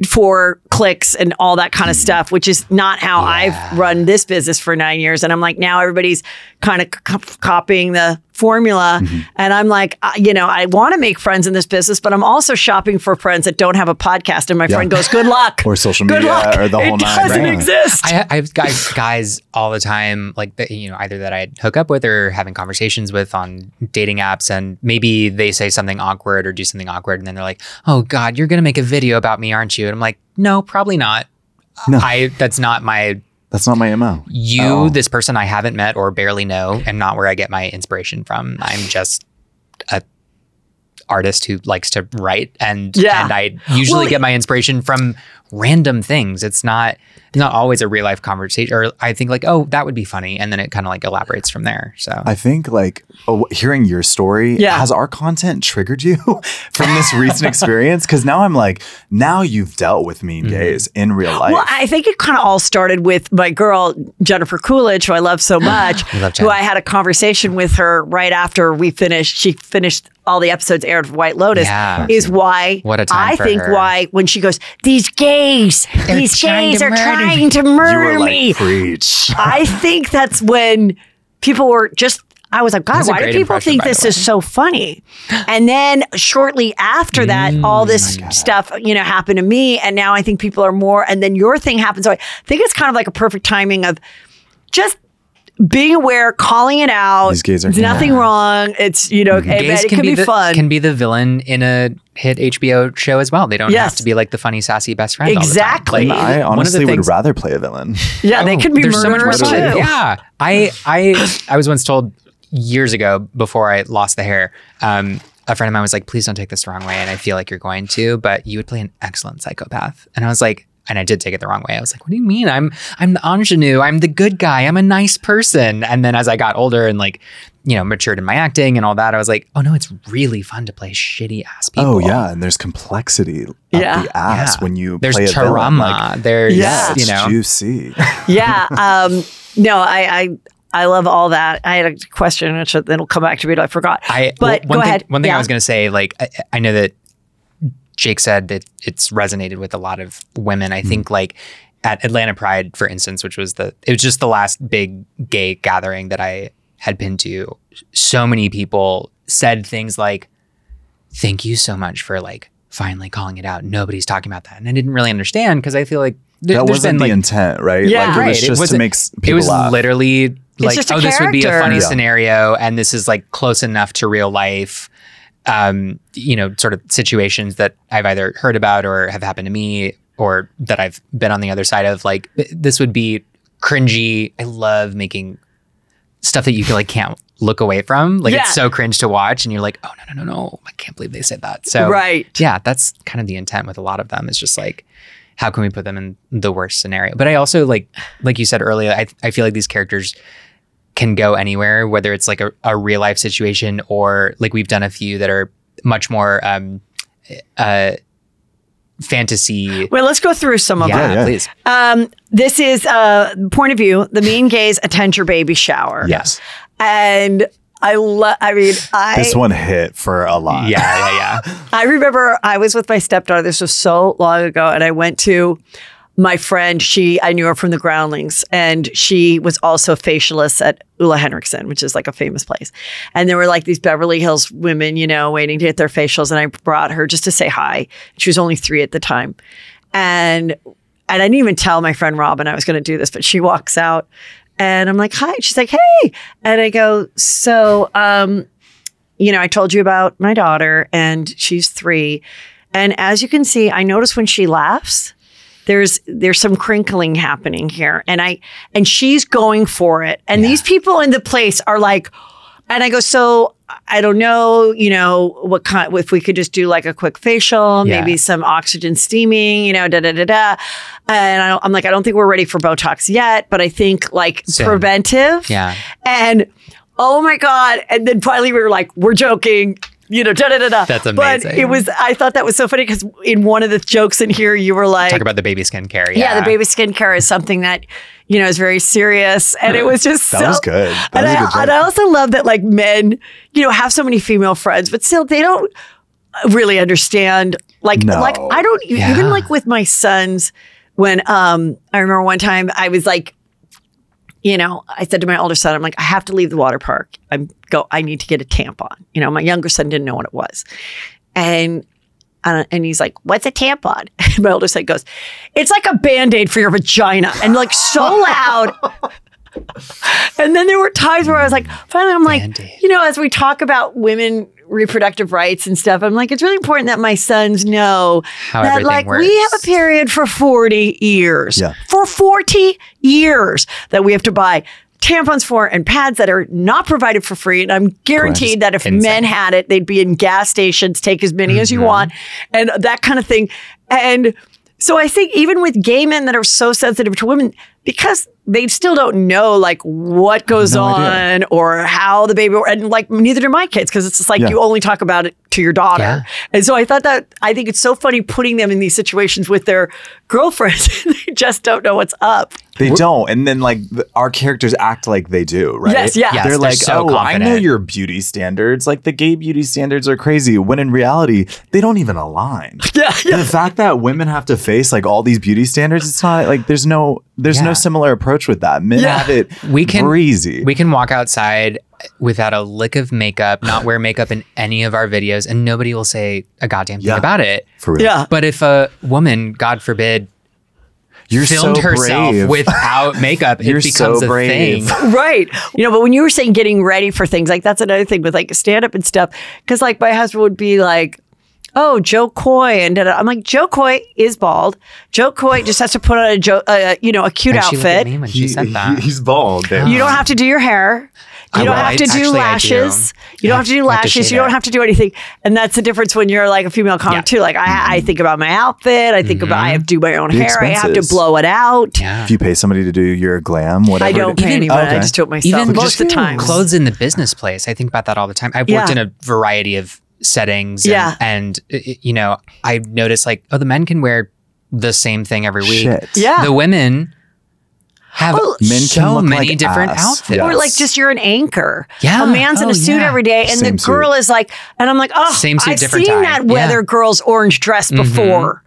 for clicks and all that kind of Mm. stuff, which is not how I've run this business for nine years. And I'm like, now everybody's kind of c- copying the formula. Mm-hmm. And I'm like, uh, you know, I want to make friends in this business, but I'm also shopping for friends that don't have a podcast. And my friend goes, good luck. Or social Good media luck. or the whole it nine, doesn't right? exist. I, I have guys, guys all the time, like that, you know, either that I hook up with or having conversations with on dating apps, and maybe they say something awkward or do something awkward, and then they're like, "Oh God, you're gonna make a video about me, aren't you?" And I'm like, "No, probably not. No. I that's not my that's not my MO. you, Oh. this person I haven't met or barely know, and not where I get my inspiration from. I'm just a artist who likes to write, and Yeah. and I usually Well, get my inspiration from random things. It's not it's not always a real life conversation, or I think like, oh, that would be funny, and then it kind of like elaborates from there. So I think like oh, hearing your story Yeah. has our content triggered you from this recent experience because now I'm like now you've dealt with mean Mm-hmm. gays in real life. Well, I think it kind of all started with my girl Jennifer Coolidge, who I love so much. love who I had a conversation with her right after we finished. She finished all the episodes aired of White Lotus. Yeah. Is why What a time I think her. why when she goes, these gays, these gays are murder trying to you murder were like me. preach. I think that's when people were just. I was like, God, why do people think this is so funny? And then shortly after that, Mm, all this stuff, you know, happened to me. And now I think people are more, and then your thing happens. So I think it's kind of like a perfect timing of just being aware, calling it out. These gays are- There's nothing wrong. It's, you know, gays it, it can, can be, the, fun. Can be the villain in a hit HBO show as well. They don't Yes. have to be like the funny, sassy best friend. all the time. Exactly. Like, I one of the honestly would rather play a villain. yeah, they could be there's so much too. Yeah, I I I was once told years ago before I lost the hair. Um, a friend of mine was like, "Please don't take this the wrong way," and I feel like you're going to, but you would play an excellent psychopath. And I was like, and I did take it the wrong way. I was like, "What do you mean? I'm I'm the ingenue. I'm the good guy. I'm a nice person." And then as I got older and like, you know, matured in my acting and all that, I was like, "Oh no, it's really fun to play shitty ass people." Oh yeah, and there's complexity up Yeah. the ass Yeah. when you There's play a villain. Like, there's Yeah. you it's know. juicy. yeah. Um, no, I, I I love all that. I had a question which then will come back to me. but I forgot. I but well, one go thing, ahead. One thing Yeah. I was going to say, like I, I know that Jake said that it's resonated with a lot of women. I mm-hmm. think like at Atlanta Pride, for instance, which was the it was just the last big gay gathering that I had been to. So many people said things like, "Thank you so much for like finally calling it out. Nobody's talking about that," and I didn't really understand because I feel like there, that wasn't been the like intent, right? Yeah. like, it Right, was it just to wasn't- make s- it was laugh. literally like, just a oh, this would be a funny. Yeah. scenario, and this is like close enough to real life. Um, you know, sort of situations that I've either heard about or have happened to me, or that I've been on the other side of. Like this would be cringy. I love making stuff that you feel like can't look away from. Like Yeah. it's so cringe to watch, and you're like, oh no no no no, I can't believe they said that. So right. yeah, that's kind of the intent with a lot of them. Is just like, how can we put them in the worst scenario? But I also like, like you said earlier, I I feel like these characters can go anywhere, whether it's like a, a real life situation or like we've done a few that are much more um, uh, fantasy. Well, let's go through some of them. Yeah, yeah. please. Um, this is uh, point of view. The mean gays attend your baby shower. Yes, and I love. I mean, I this one hit for a lot. Yeah, yeah, yeah. I remember I was with my stepdaughter. This was so long ago, and I went to my friend. She I knew her from the Groundlings, and she was also a facialist at Ole Henriksen, which is like a famous place. And there were like these Beverly Hills women, you know, waiting to get their facials, and I brought her just to say hi. She was only three at the time, and and I didn't even tell my friend Robin I was going to do this, but she walks out. And I'm like, hi. She's like, hey. And I go, so, um, you know, I told you about my daughter and she's three. And as you can see, I notice when she laughs, there's there's some crinkling happening here. And I and she's going for it. And these people in the place are like, and I go, so I don't know, you know, what kind if we could just do like a quick facial, Yeah. maybe some oxygen steaming, you know, da da da da. And I don't, I'm like, I don't think we're ready for Botox yet, but I think like Soon. preventive. Yeah. And oh my God. And then finally we were like, we're joking. You know, da da da da. That's amazing. But it was, I thought that was so funny because in one of the jokes in here, you were like, Talk about the baby skincare. yeah, Yeah, the baby skincare is something that, you know, is very serious. And it was just That so, was good. That and, was a I, good joke. and I also love that like men, you know, have so many female friends, but still they don't really understand. Like, No. like I don't Yeah. even like with my sons. When um, I remember one time I was like, you know, I said to my older son, I'm like, I have to leave the water park. I'm go. I need to get a tampon. You know, my younger son didn't know what it was, and and, and he's like, "What's a tampon?" And my older son goes, "It's like a band aid for your vagina," and like so loud. and then there were times where I was like, finally, I'm like, Band-Aid. you know, as we talk about women reproductive rights and stuff, I'm like, it's really important that my sons know How that like works. we have a period for 40 years. Yeah. For 40 years that we have to buy tampons for and pads that are not provided for free. And I'm guaranteed that if Insane. men had it, they'd be in gas stations, take as many Mm-hmm. as you want, and that kind of thing. And so I think even with gay men that are so sensitive to women, because they still don't know like what goes No on idea. or how the baby and like neither do my kids because it's just like Yeah. you only talk about it to your daughter. Yeah. And so I thought that I think it's so funny putting them in these situations with their girlfriends. they just don't know what's up. They don't, and then like the, our characters act like they do, right? Yes, yeah. Yes, they're they're like, so oh, I know your beauty standards. Like the gay beauty standards are crazy. When in reality, they don't even align. Yeah, yeah. The fact that women have to face like all these beauty standards, it's not like there's no there's Yeah. no similar approach with that. Men Yeah. have it We can- breezy. We can walk outside without a lick of makeup, not wear makeup in any of our videos, and nobody will say a goddamn thing Yeah. about it. for real. Yeah. But if a woman, God forbid, You're filmed so herself brave. without makeup, You're it becomes so a brave. thing. right. You know, but when you were saying getting ready for things, like that's another thing with like stand up and stuff. Cause like my husband would be like, oh, Jo Koy. And da-da. I'm like, Jo Koy is bald. Jo Koy just has to put on a, Joe, uh, you know, a cute And she looked at outfit. me when she said that. he's bald. There. You don't have to do your hair. You Oh, don't well, have to do actually, I do. lashes. You don't have to do I to lashes. you don't it. have to do anything. And that's the difference when you're like a female comic Yeah. too. Like I, I think about my outfit. I think about I have to do my own The hair. I have to blow it out. Yeah. If you pay somebody to do your glam, whatever. I don't is- pay anyone. I Okay. just do it myself Even most of the time. clothes in the business place. I think about that all the time. I've worked Yeah. in a variety of settings. And, Yeah. And, uh, you know, I noticed like, oh, the men can wear the same thing every week. Shit. Yeah. The women have Oh, Men so many like different ass. outfits. Yeah. Or like just you're an anchor. Yeah. A man's in Oh, a suit yeah. every day and Same the girl is like, and I'm like, oh, Same suit, I've different seen tie. that Yeah. Mm-hmm. weather girl's orange dress before.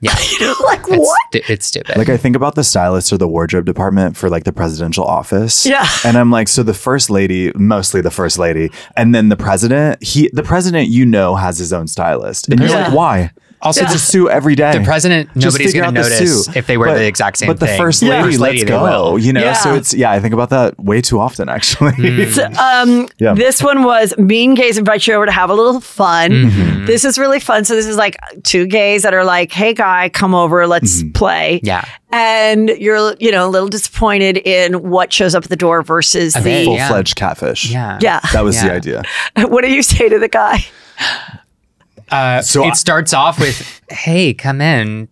Yeah. Yeah. like It's, what? stu- it's stupid. Like I think about the stylist or the wardrobe department for like the presidential office. Yeah. And I'm like, so the first lady, mostly the first lady, and then the president, he the president you know has his own stylist. And you're Yeah. like, why? Also, it's the- a suit every day. the president, Just nobody's going to out the notice suit. if they wear But- the exact same But the thing. first The lady, first lady, let's go. You know, Yeah. so it's yeah, I think about that way too often actually. So, um, Yeah. This one was Mean Gays invite you over to have a little fun. Mm-hmm. This is really fun. So this is like two gays that are like, "Hey, guy, come over, let's Mm-hmm. play." Yeah. and you're you know a little disappointed in what shows up at the door versus the Okay. Full Yeah. fledged catfish. yeah. yeah. That was the idea. what do you say to the guy? Uh, So it I- starts off with, "Hey, come in.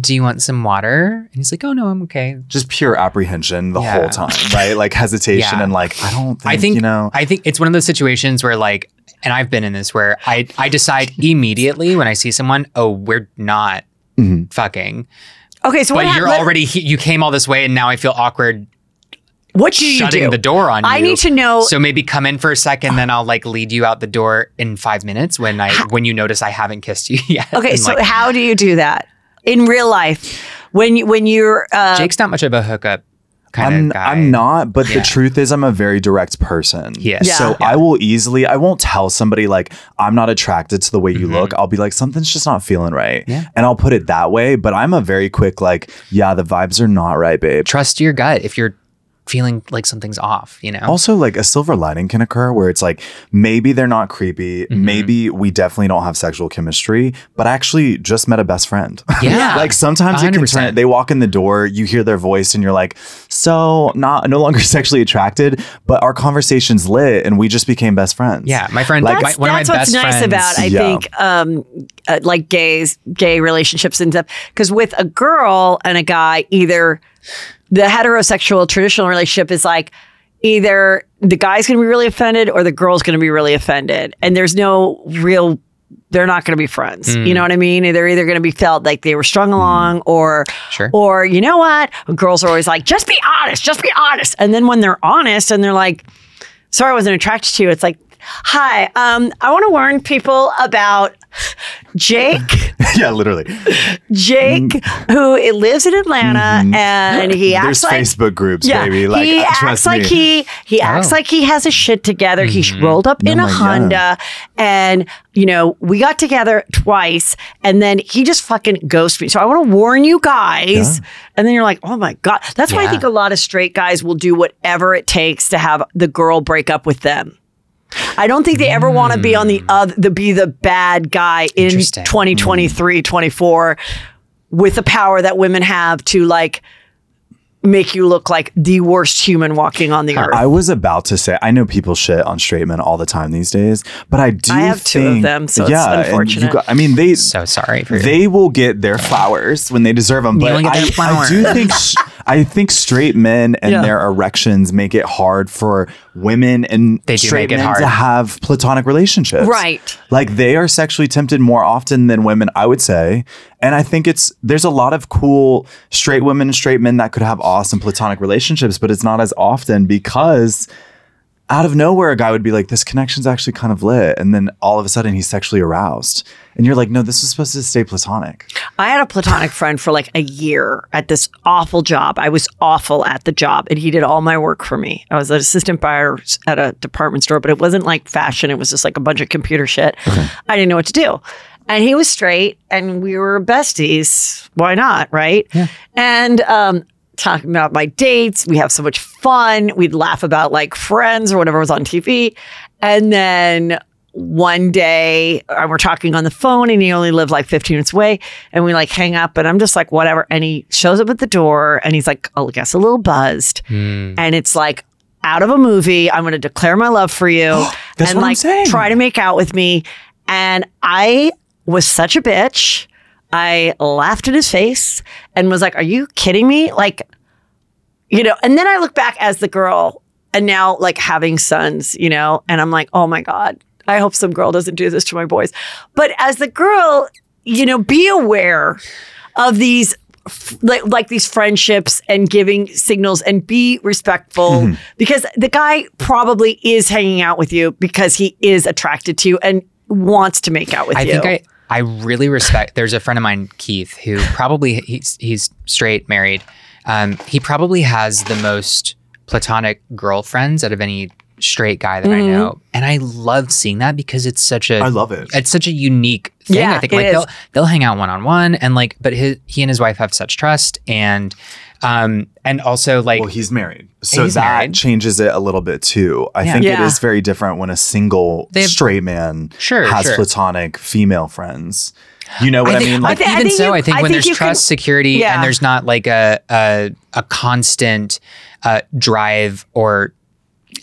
Do you want some water?" And he's like, "Oh no, I'm okay." Just pure apprehension the Yeah. whole time, right? Like hesitation Yeah. and like, I don't think, I think you know. I think it's one of those situations where like, and I've been in this where I I decide immediately when I see someone, oh, we're not Mm-hmm. fucking, Okay, so but what you're hap- let- already he- you came all this way, and now I feel awkward what do you shutting do? the door on you. I need to know. So maybe come in for a second, then I'll like lead you out the door in five minutes when I when you notice I haven't kissed you yet. okay, And, so like, how do you do that in real life when you when you're uh, Jake's not much of a hookup kind I'm, of guy. I'm not, but Yeah. the truth is, I'm a very direct person. Yes. Yeah. So Yeah. I will easily, I won't tell somebody like I'm not attracted to the way you look. I'll be like something's just not feeling right, Mm-hmm. Yeah. and I'll put it that way. But I'm a very quick like, yeah, the vibes are not right, babe. Trust your gut if you're feeling like something's off. You know. Also, like a silver lining can occur where it's like maybe they're not creepy, Mm-hmm. maybe we definitely don't have sexual chemistry, but I actually just met a best friend. Yeah. like sometimes it can turn. They walk in the door, you hear their voice, and you're like, so not no longer sexually attracted, but our conversation's lit, and we just became best friends. yeah, my friend, Like- my, that's, of my that's what's best nice friends. about I Yeah. think um, uh, like gays, gay relationships and stuff. Because with a girl and a guy, either the heterosexual traditional relationship is like either the guy's going to be really offended or the girl's going to be really offended, and there's no real. They're not going to be friends. Mm. You know what I mean? They're either going to be felt like they were strung along, or, Sure. or you know what? Girls are always like, just be honest, just be honest. And then when they're honest and they're like, sorry, I wasn't attracted to you. It's like, hi, um, I want to warn people about Jake. yeah, literally. Jake, mm. who lives in Atlanta, mm-hmm. and he acts Mm-hmm. There's like. Facebook groups, Yeah, baby. Like, he uh, trust acts like me. he he oh. acts Oh. like he has his shit together. He's mm-hmm. rolled up in Oh a my God. Honda, and you know we got together twice, and then he just fucking ghosted me. So I want to warn you guys. And then you're like, oh my god, that's why I think a lot of straight guys will do whatever it takes to have the girl break up with them. I don't think they ever want to be on the hmm. other, the be the bad guy in Interesting. Hmm. 2023, 24 with the power that women have to like make you look like the worst human walking on the earth. I was about to say, I know people shit on straight men all the time these days, but I do. I have two of them, so it's yeah, and you unfortunate. got- I mean, they So sorry for you. they will get their flowers when they deserve them. But I, I do think sh- I think straight men and Yeah. their erections make it hard for women and They straight men hard. to have platonic relationships. Right. Like they are sexually tempted more often than women, I would say. And I think it's there's a lot of cool straight women and straight men that could have awesome platonic relationships, but it's not as often because out of nowhere a guy would be like, This connection's actually kind of lit. And then all of a sudden he's sexually aroused. And you're like, No, this is supposed to stay platonic. I had a platonic friend for like a year at this awful job. I was awful at the job, and he did all my work for me. I was an assistant buyer at a department store, but it wasn't like fashion. It was just like a bunch of computer shit. I didn't know what to do. And he was straight, and we were besties. Why not, right? And um, talking about my dates, we have so much fun. We'd laugh about like friends or whatever was on TV, and then one day uh, we're talking on the phone and he only lived like 15 minutes away and we like hang up and I'm just like whatever and he shows up at the door and he's like I guess a little buzzed Hmm. and it's like out of a movie. I'm going to declare my love for you and like try to make out with me. And I was such a bitch. I laughed in his face and was like, Are you kidding me? Like, you know, and then I look back as the girl and now like having sons, you know, and I'm like, Oh my God, I hope some girl doesn't do this to my boys. But as the girl, you know, be aware of these like, like these friendships and giving signals and be respectful Mm-hmm. because the guy probably is hanging out with you because he is attracted to you and wants to make out with I you. think I I really respect. There's a friend of mine, Keith, who probably he's he's straight, married. Um, he probably has the most platonic girlfriends out of any straight guy that Mm-hmm. I know, and I love seeing that because it's such a I love it. It's such a unique thing. Yeah, I think it like is. they'll they'll hang out one on one, and like, but his, he and his wife have such trust, and um, and also like Well, he's married. So He's that married. changes it a little bit too. I Yeah. think it Yeah. is very different when a single have- straight man Sure, has sure. platonic female friends. You know what I, think, mean? Like, thi- I even think so, you- I think I when think there's you can- trust, security, Yeah. and there's not like a a, a constant uh, drive or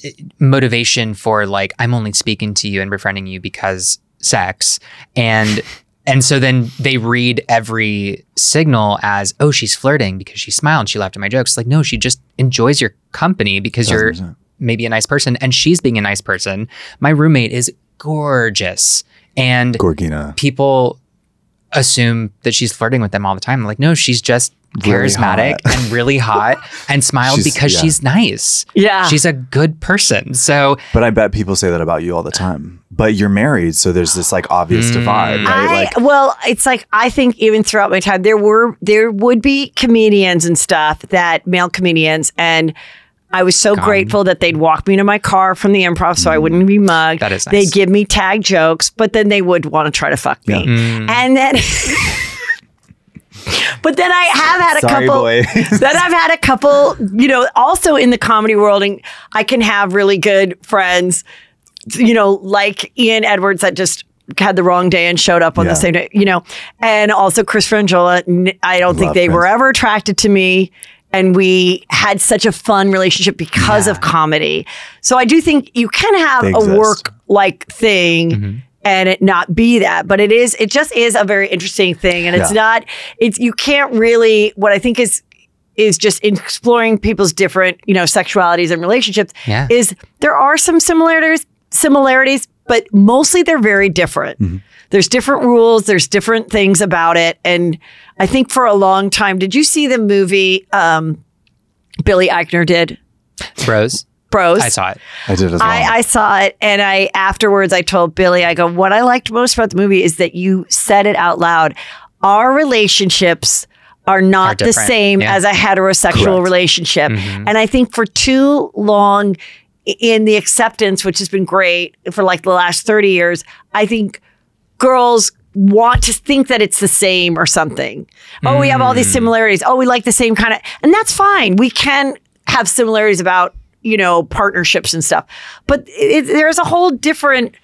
uh, motivation for like I'm only speaking to you and befriending you because sex, and and so then they read every signal as oh she's flirting because she smiled and she laughed at my jokes. Like no, she just enjoys your company because you're maybe a nice person and she's being a nice person. My roommate is gorgeous and Gorgina. people assume that she's flirting with them all the time. Like, no, she's just charismatic hot. and really hot and smiles She's- because yeah. she's nice. Yeah. She's a good person. So But I bet people say that about you all the time. But you're married, so there's this like obvious Mm. divide, right? I, like well, it's like I think even throughout my time, there were there would be comedians and stuff that male comedians, and I was so grateful that they'd walk me to my car from the improv so I wouldn't be mugged. Mm. That is nice. They'd give me tag jokes, but then they would want to try to fuck me, Mm. and then. But then I have had a Sorry, couple. boy. then I've had a couple, you know, also in the comedy world, and I can have really good friends, you know, like Ian Edwards that just had the wrong day and showed up on Yeah. the same day, you know, and also Chris Franjola. I don't think they Chris. were ever attracted to me. And we had such a fun relationship because of comedy. So I do think you can have a work like thing mm-hmm. and it not be that. But it is, it just is a very interesting thing. And it's Yeah. not, it's, you can't really, what I think is, is just exploring people's different, you know, sexualities and relationships. Yeah. Is there are some similarities, similarities, but mostly they're very different. Mm-hmm. There's different rules. There's different things about it, and I think for a long time, did you see the movie um, Billy Eichner did? bros, Bros. I saw it. I did as well. I, I saw it, and I afterwards I told Billy, I go, what I liked most about the movie is that you said it out loud. Our relationships are not Are the same yeah. as a heterosexual Correct. relationship, Mm-hmm. and I think for too long i- in the acceptance, which has been great for like the last thirty years, I think girls want to think that it's the same or something. Oh, we have all Mm. these similarities. Oh, we like the same kind of, and that's fine. We can have similarities about you know partnerships and stuff, but it, there's a whole different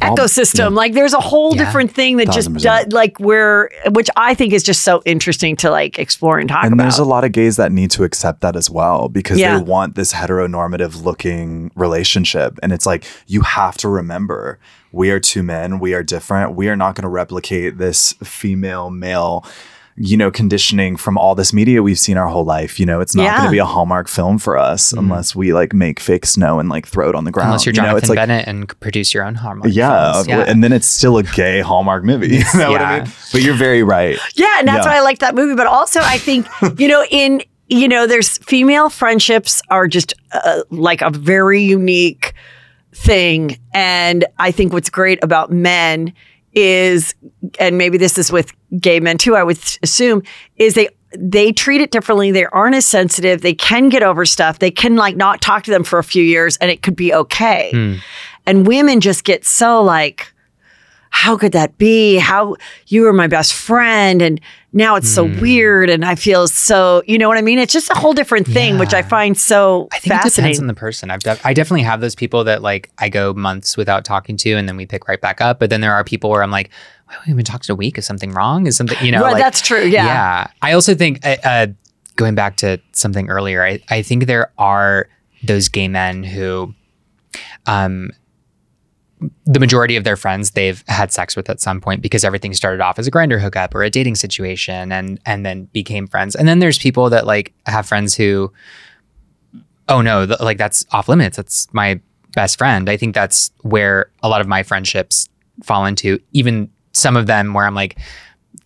Ecosystem. Like there's a whole Yeah. different thing that just does like where, which I think is just so interesting to like explore and talk and about. And there's a lot of gays that need to accept that as well because Yeah. they want this heteronormative looking relationship. And it's like, you have to remember we are two men, we are different. We are not going to replicate this female male, you know, conditioning from all this media we've seen our whole life. You know, it's not Yeah. going to be a Hallmark film for us unless we like make fake snow and like throw it on the ground. Unless you're you know, Jonathan it's like, Bennett and produce your own Hallmark yeah, films. and then it's still a gay Hallmark movie. you know what I mean? But you're very right. Yeah, and that's Yeah. why I like that movie. But also, I think you know, in you know, there's female friendships are just uh, like a very unique thing, and I think what's great about men is, and maybe this is with gay men too. I would assume is they they treat it differently. They aren't as sensitive. They can get over stuff. They can like not talk to them for a few years, and it could be okay. Hmm. And women just get so like how could that be? How you were my best friend, and now it's so Hmm. weird, and I feel so. You know what I mean? It's just a whole different thing, which I find so I think it depends on the person. I've def- I definitely have those people that like I go months without talking to, and then we pick right back up. But then there are people where I'm like, why haven't we been talking a week? Is something wrong? Is something you know? Right, like- that's true. Yeah. Yeah. I also think, uh, uh, going back to something earlier, I, I think there are those gay men who, um, the majority of their friends they've had sex with at some point because everything started off as a Grindr hookup or a dating situation and and then became friends. And then there's people that like have friends who, oh no, th- like that's off limits. That's my best friend. I think that's where a lot of my friendships fall into. Even some of them where I'm like,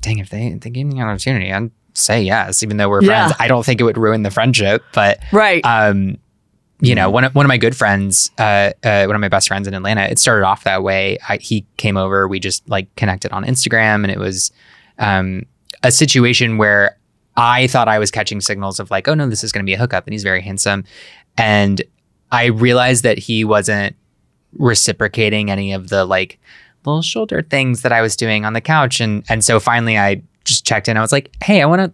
dang, if they they gave me an opportunity, I'd say yes, even though we're Yeah. friends. I don't think it would ruin the friendship, but Right. um, you know, one of, one of my good friends, uh, uh, one of my best friends in Atlanta, it started off that way. I, he came over, we just like connected on Instagram, and it was um, a situation where I thought I was catching signals of like, oh no, this is going to be a hookup, and he's very handsome, and I realized that he wasn't reciprocating any of the like little shoulder things that I was doing on the couch, and and so finally I just checked in. I was like, hey, I want to.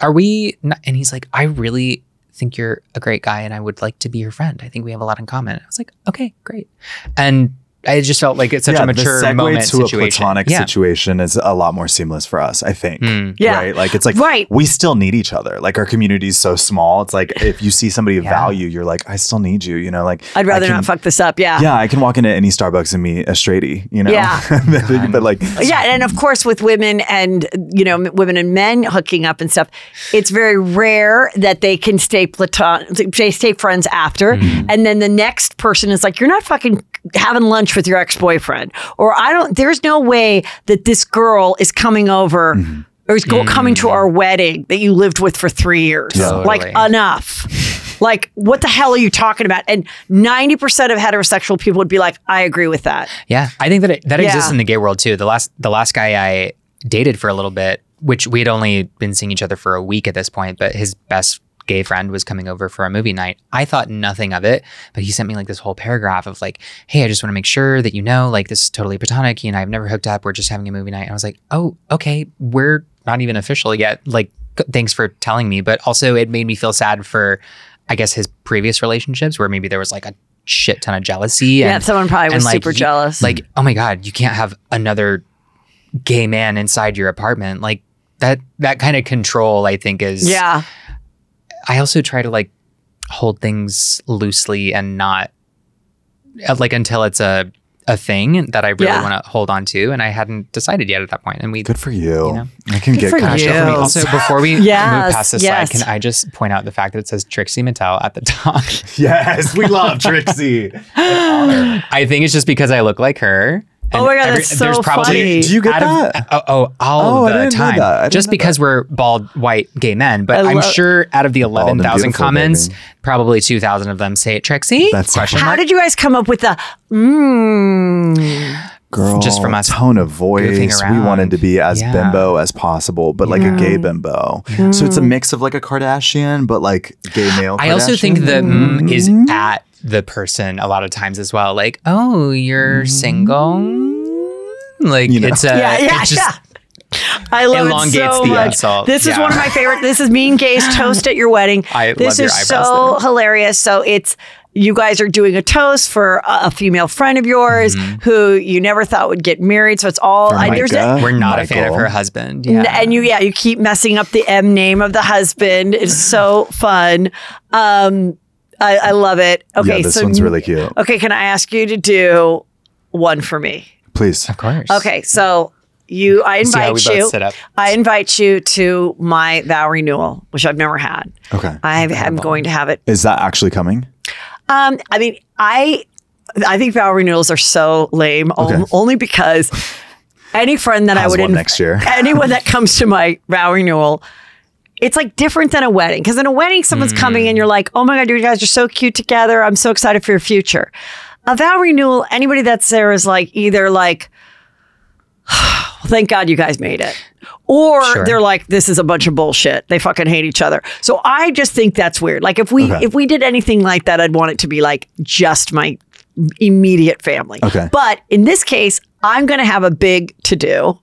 Are we? Not? And he's like, I really think you're a great guy, and I would like to be your friend. I think we have a lot in common. I was like, okay, great, and I just felt like it's such a mature the segue moment to situation. a platonic yeah. situation is a lot more seamless for us, I think. Mm. Yeah. Right. Like it's like Right. we still need each other. Like our community is so small. It's like if you see somebody of Yeah. value, you're like, I still need you. You know, like I'd rather can- not fuck this up. Yeah. Yeah, I can walk into any Starbucks and meet a straighty, you know? Yeah. but like Yeah, and of course, with women and you know, women and men hooking up and stuff, it's very rare that they can stay platonic, they stay friends after, Mm-hmm. and then the next person is like, "You're not fucking having lunch with your ex boyfriend," or "I don't." There's no way that this girl is coming over. Mm-hmm. Or is go, coming to our wedding that you lived with for three years. Totally. Like enough. like, what the hell are you talking about? And 90% of heterosexual people would be like, I agree with that. Yeah, I think that it, that exists in the gay world too. The last the last guy I dated for a little bit, which we had only been seeing each other for a week at this point, but his best gay friend was coming over for a movie night. I thought nothing of it, but he sent me like this whole paragraph of like, "Hey, I just want to make sure that you know, like this is totally platonic. You and I have never hooked up. We're just having a movie night." And I was like, "Oh, okay. We're not even official yet. Like, thanks for telling me." But also, it made me feel sad for, I guess, his previous relationships where maybe there was like a shit ton of jealousy. Yeah, and, someone probably was like, super you- jealous. Like, oh my god, you can't have another gay man inside your apartment. Like that. That kind of control, I think, is. yeah. I also try to like hold things loosely and not uh, like until it's a a thing that I really Yeah. want to hold on to, and I hadn't decided yet at that point. And we. good for you. You know. I can Good get for kind of you. stuff. Also, before we Yes, move past this yes. slide, can I just point out the fact that it says Trixie Mattel at the top? Yes, we love Trixie. I think it's just because I look like her. Oh my God, that's so funny. Do you get out of- that? oh, oh, all Oh, I the didn't know time. that. I didn't Just know because we're bald, white, gay men. But I I'm sure out of the 11,000 comments, baby. probably 2,000 of them say it, Trixie? That's Question How mark? did you guys come up with the mmm? Girl, Just from us tone of voice. We wanted to be as Yeah. bimbo as possible, but like a gay bimbo. So it's a mix of like a Kardashian, but like gay male. I also think the mm is mm-hmm. at the person a lot of times as well. Like, oh, you're mm-hmm. single? Like, You know. it's a, Yeah, yeah, it's just, yeah. I love elongates it so the much. insult. This is Yeah. one of my favorite. This is Mean Gay's toast at your wedding. I love this your is so there. hilarious. So it's you guys are doing a toast for a, a female friend of yours Mm-hmm. who you never thought would get married. So it's all For I, there's Micah. We're not a fan of her husband. N- Yeah. And you, yeah, you keep messing up the M name of the husband. It's so fun. Um, I, I love it. Okay, yeah, this so one's really cute. okay. Can I ask you to do one for me? Please. of course. Okay, so you, I See how invite we both you. sit up. I invite you to my vow renewal, which I've never had. Okay. I am going to have it. Is that actually coming? Um, I mean, I, I think vow renewals are so lame, o- Okay. only because any friend that I Has would one inv- next year. anyone that comes to my vow renewal, it's like different than a wedding. Because in a wedding, someone's coming and you're like, oh my God, you guys are so cute together. I'm so excited for your future. A vow renewal, anybody that's there is like either like, thank God you guys made it. Or Sure. they're like, this is a bunch of bullshit. They fucking hate each other. So I just think that's weird. Like if we Okay. if we did anything like that, I'd want it to be like just my immediate family. Okay. But in this case, I'm gonna have a big to do.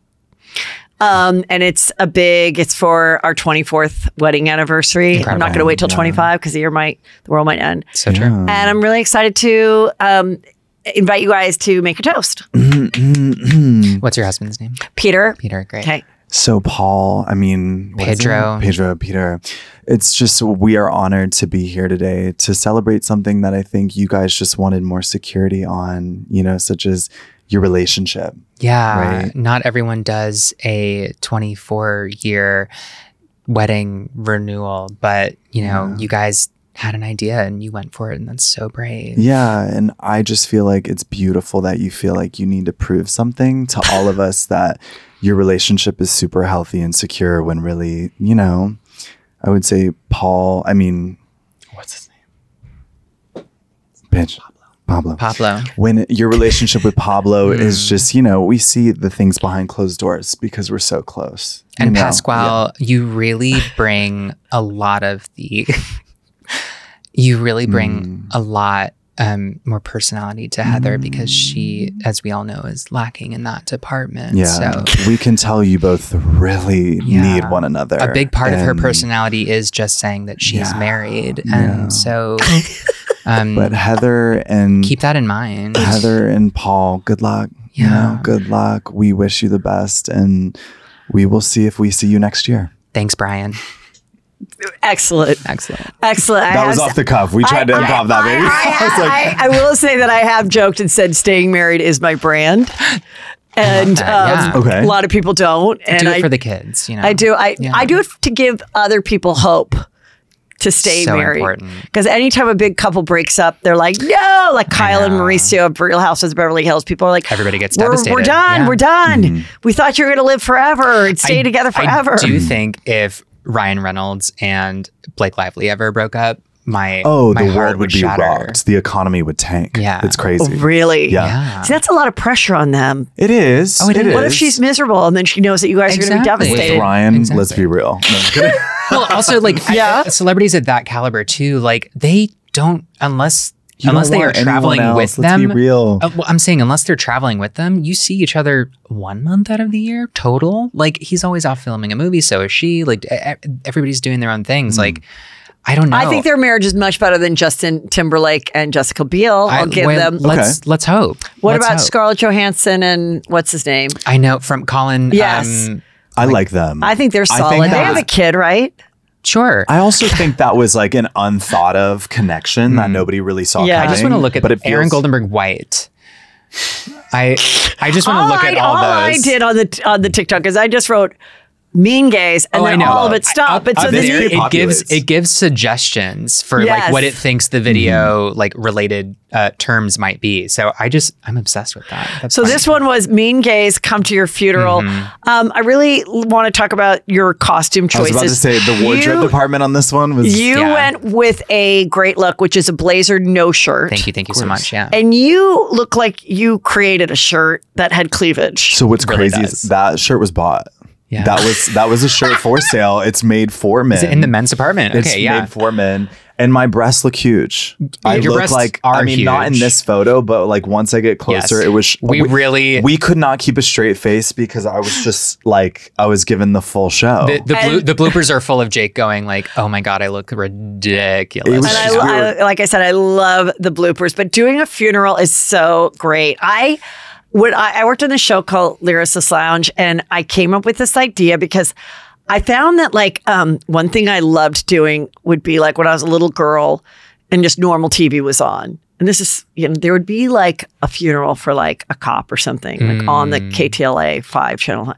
Um, and it's a big, it's for our 24th wedding anniversary. I'm not going to wait till 25 because the year might, the world might end. So true. And I'm really excited to um, invite you guys to make a toast. What's your husband's name? Peter. Peter. Great. Okay. So Paul, I mean what is? Pedro. Pedro, Peter. It's just we are honored to be here today to celebrate something that I think you guys just wanted more security on, you know, such as your relationship. Yeah. Right. Not everyone does a 24 year wedding renewal, but you know, Yeah. you guys had an idea and you went for it, and that's so brave. Yeah, and I just feel like it's beautiful that you feel like you need to prove something to all of us that your relationship is super healthy and secure when really, you know, I would say Paul, I mean, what's his name? Bitch. Pablo. Pablo. When your relationship with Pablo Mm. is just, you know, we see the things behind closed doors because we're so close. you And know? Pasquale, you really bring a lot of the, you really bring Mm. a lot um, more personality to Heather because she, as we all know, is lacking in that department. Yeah, So we can tell you both really Yeah. need one another. a big part of her personality is just saying that she's Yeah. married. Yeah. And so um, But Heather and keep that in mind. Heather and Paul, good luck. You Yeah. know, good luck. We wish you the best and we will see if we see you next year. Thanks, Brian. Excellent. Excellent. Excellent. I That was have- off the cuff. We tried to I- improv that, baby. I, I was like, I- I will say that I have joked and said staying married is my brand. And that, um, yeah. Okay. a lot of people don't. And Do it I, for the kids, you know. I do. I, Yeah. I do it to give other people hope to stay So married. Because anytime a big couple breaks up, they're like, no, like Kyle and. Mauricio of Real Houses of Beverly Hills. People are like, Everybody gets we're, We're done. Yeah. We're done. We thought you were going to live forever and stay I- together forever. I do think if Ryan Reynolds and Blake Lively ever broke up, my oh, my the heart world would be shatter. rocked. The economy would tank. Yeah. It's crazy. Oh, really? Yeah. Yeah. See, that's a lot of pressure on them. It is. Oh, it is. What if she's miserable and then she knows that you guys are going to be Exactly. with devastated? Ryan? Let's be real. No, I'm just kidding. well, also like Yeah. I- celebrities at that caliber too, like they don't unless You unless they are traveling else. with Let's them. be real. Uh, well, I'm saying unless they're traveling with them, you see each other one month out of the year total. Like he's always off filming a movie, so is she. Like everybody's doing their own things. Like I don't know. I think their marriage is much better than Justin Timberlake and Jessica Biel. I'll I- give well, them. Let's let's hope. What Let's about hope. Scarlett Johansson and what's his name? I know from Colin. Yes. Um, I like them. I think they're solid. think they have a kid, right? Sure. I also think that was like an unthought of connection that hmm. nobody really saw. Yeah. I just want to look at but it Aaron feels- Goldenberg White. I I just want to look I, at all, all those. I did on the on the TikTok is I just wrote mean gays and Oh, then all of it stopped. But so this then it, it gives it gives suggestions for like what it thinks the video like related uh, terms might be. So I just I'm obsessed with that. That's So funny. this one was mean gays come to your funeral. Mm-hmm. Um, I really want to talk about your costume I was choices. about to say the wardrobe You- department on this one was. You Yeah. went with a great look, which is a blazer, no shirt. Thank you, thank you so much. Yeah. And you look like you created a shirt that had cleavage. so what's really crazy does. is that shirt was bought. Yeah. That was that was a shirt for sale. It's made for men. Is it in the men's department? It's Okay, yeah. made for men. And my breasts look huge. I Your look breasts like are I mean not in huge. this photo, but like once I get closer, Yes. it was We really- we could not keep a straight face because I was just like I was given the full show. The, the, blue, And- the bloopers are full of Jake going like, "Oh my god, I look ridiculous." It was And I, just- I, like I said, I love the bloopers, but doing a funeral is so great. I when I, I worked on a show called Lyricist Lounge, and I came up with this idea because I found that like um, one thing I loved doing would be like when I was a little girl and just normal TV was on. And this is, you know, there would be like a funeral for like a cop or something, like on the KTLA 5 channel.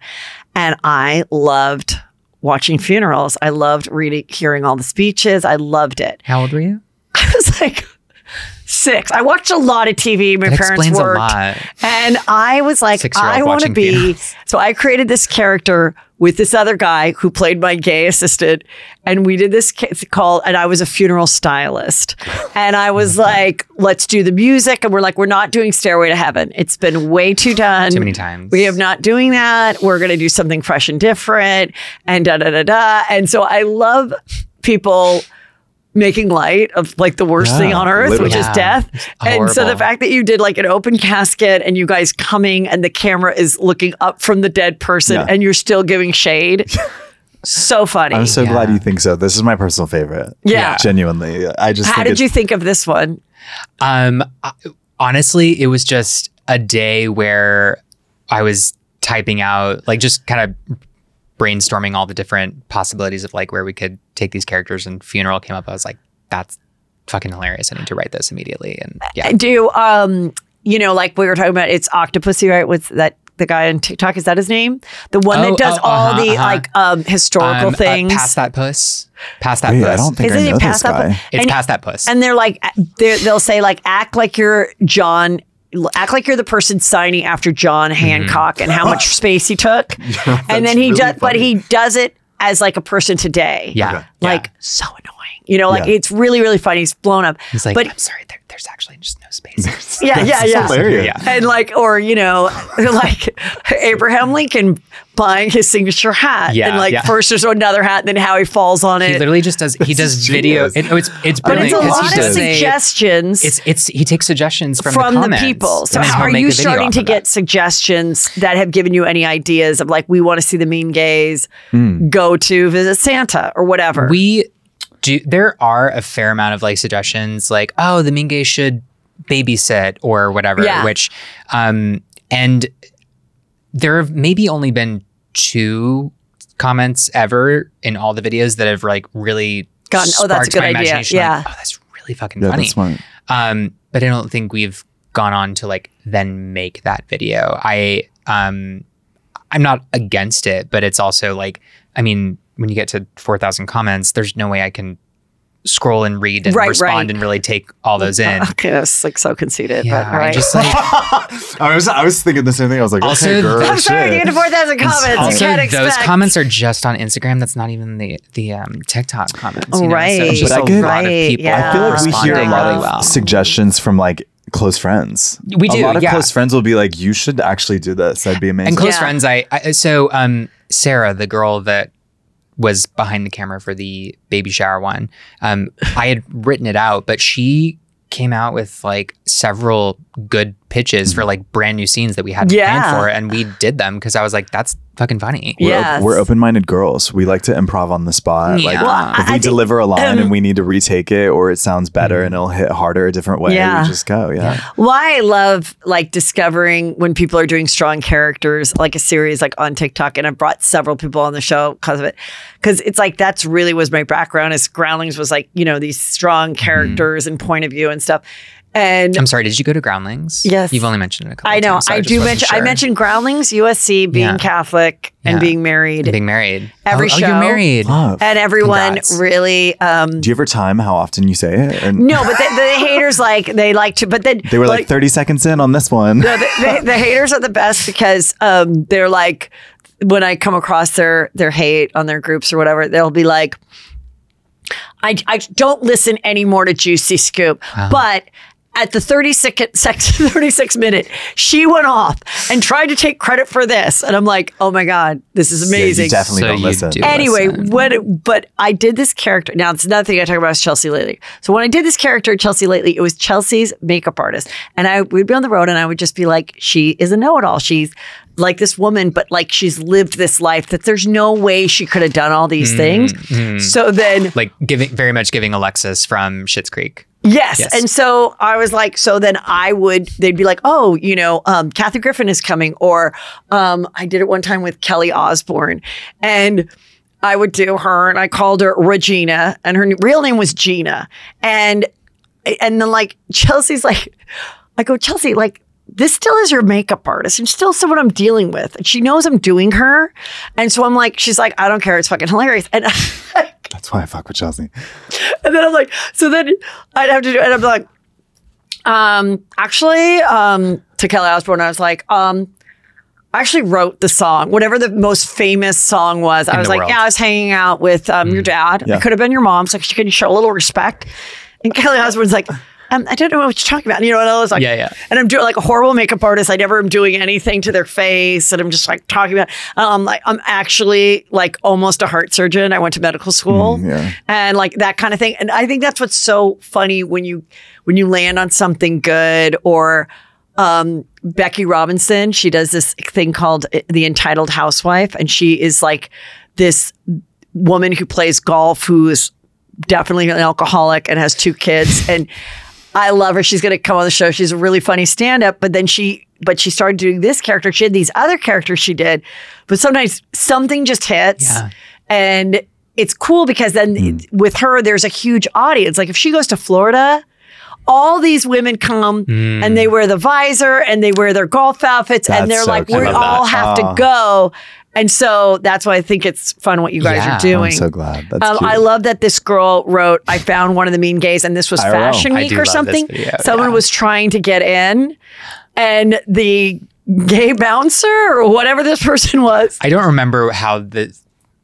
And I loved watching funerals. I loved reading, hearing all the speeches. I loved it. How old were you? I was like six. I watched a lot of TV. My That parents explains a worked. lot. And I was like, I want to be. So I created this character with this other guy who played my gay assistant. And we did this call. and I was a funeral stylist. And I was like, let's do the music. And we're like, we're not doing Stairway to Heaven. It's been way too done. Too many times. We have not doing that. We're going to do something fresh and different. And da da da da. And so I love people making light of like the worst Yeah, thing on earth, which literally. is Yeah. death. And so the fact that you did like an open casket and you guys coming and the camera is looking up from the dead person Yeah. and you're still giving shade. so funny. I'm so Yeah. glad you think so. This is my personal favorite. Yeah. Genuinely. I just How think did it's- you think of this one? Um, I- honestly, it was just a day where I was typing out, like, just kind of brainstorming all the different possibilities of like where we could take these characters and funeral came up, I was like, that's fucking hilarious. I need to write this immediately. And yeah. Do um, you know, like we were talking about, it's Octopussy, right? With that the guy on TikTok, is that his name? The one Oh, that does oh, all uh-huh, the uh-huh. like um historical Um, uh, things. past that puss. Past that Wait, puss. I don't think Isn't I know past this that? guy. it's and- past that puss. and they're like they're, they'll say like act like you're john act like you're the person signing after john Mm-hmm. hancock and how much space he took and then he really does but he does it as like a person today yeah. Okay. like so annoying you know like Yeah. it's really really funny he's blown up He's like, but I'm sorry, there, there's actually just no space. yeah yeah That's yeah hilarious. Yeah. and like or you know like abraham lincoln buying his signature hat Yeah, and like yeah. first there's another hat and then how he falls on it. he literally just does. He does is video. It, oh, it's it's but it's a 'cause lot of does suggestions It's it's he takes suggestions from, from the, the, people. So and are you starting to get that. suggestions that have given you any ideas of like we want to see the mean gays hmm. go to visit Santa or whatever? We do. There are a fair amount of like suggestions, like oh, the mean gay should babysit or whatever. Yeah. Which, um, and there have maybe only been two comments ever in all the videos that have like really Gotten- oh, that's a sparked my good idea. imagination, like, Yeah. oh, that's really fucking Yeah, funny. that's smart. Um, but I don't think we've gone on to like then make that video. I um I'm not against it, but it's also like I mean, when you get to four thousand comments, there's no way I can scroll and read and Right, respond right. and really take all those in. okay, that's like so conceited. yeah, but, all I right. just like I was I was thinking the same thing. I was like, Also, okay, girl, I'm sorry to shit. get to 4,000 comments. you also can't those expect. comments are just on Instagram. That's not even the the um, TikTok comments. Oh, you know? right. So just But I a get- lot of Right, people. yeah. I feel like we hear a lot really of well. suggestions from like close friends. We do, A lot of yeah. close friends will be like, "You should actually do this. That'd be amazing." And close Yeah. friends, I, I so um Sarah, the girl that was behind the camera for the baby shower one, um, I had written it out, but she came out with like several good pitches for like brand new scenes that we hadn't Yeah. planned for, and we did them because I was like, that's fucking funny. we're, op- we're open-minded girls. We like to improv on the spot. Like Well, if I we think, deliver a line um, and we need to retake it, or it sounds better and it'll hit harder a different way, Yeah. we just go. Yeah. Why I love like discovering when people are doing strong characters, like a series like on TikTok, and I've brought several people on the show because of it. Because it's like that's really was my background. Is Groundlings was like you know these strong characters and point of view and stuff. And I'm sorry, did you go to Groundlings? Yes. You've only mentioned it a couple times. I know times, so I just do wasn't mention I mentioned Groundlings, USC, being Yeah. Catholic and Yeah. being married, being married. Every oh, oh, show. you're married. Love. and everyone Congrats. really. um Do you ever time how often you say it? And No, but the, the haters like they like to, but then they were like, 30 seconds in on this one. No, the, the, the haters are the best because um, they're like when I come across their their hate on their groups or whatever, they'll be like, I, I don't listen anymore to Juicy Scoop, but. At the 36, 36 minute, she went off and tried to take credit for this. And I'm like, oh my God, this is Yeah, you amazing. definitely So don't you listen. do. Anyway, listen. what? But I did this character. Now it's another thing I talk about is Chelsea Lately. So when I did this character, Chelsea Lately, it was Chelsea's makeup artist, and I would be on the road, and I would just be like, she is a know-it-all. She's like this woman, but like she's lived this life that there's no way she could have done all these mm-hmm, things. Mm-hmm. So then Like giving very much giving Alexis from Schitt's Creek. Yes. Yes. And so I was like, so then I would, they'd be like, oh, you know, um, Kathy Griffin is coming. Or um, I did it one time with Kelly Osbourne. And I would do her and I called her Regina and her real name was Gina. And, and then like Chelsea's like, I go, Chelsea, like, this still is your makeup artist and still someone I'm dealing with. And she knows I'm doing her. And so I'm like, she's like, I don't care. It's fucking hilarious. And That's why I fuck with Chelsea. and then I'm like, so then I'd have to do, and I'm like, um, actually, um, to Kelly Osbourne, I was like, um, I actually wrote the song, whatever the most famous song was. I was like, world. yeah, I was hanging out with um, your dad. Yeah. I could have been your mom, so she can show a little respect. And Kelly Osbourne's like, um, I don't know what you're talking about. And, you know, and I was like, Yeah, yeah. And I'm doing like a horrible makeup artist. I never am doing anything to their face, and I'm just like talking about. Um, like I'm actually like almost a heart surgeon. I went to medical school, Mm, yeah. and like that kind of thing. And I think that's what's so funny when you when you land on something good or. Um, Becky Robinson, she does this thing called uh, The Entitled Housewife, and she is like this woman who plays golf who is definitely an alcoholic and has two kids. And I love her. She's going to come on the show. She's a really funny stand up. But then she, but she started doing this character. She had these other characters she did, but sometimes something just hits. Yeah. And it's cool because then with her, there's a huge audience. Like if she goes to Florida, all these women come and they wear the visor and they wear their golf outfits and they're so like, we all that. have Oh. to go. And so that's why I think it's fun what you guys Yeah. are doing. I'm so glad. That's Um. I love that this girl wrote, I found one of the mean gays, and this was IRL. Fashion I Week or something. video, Someone yeah. was trying to get in, and the gay bouncer or whatever this person was. I don't remember how the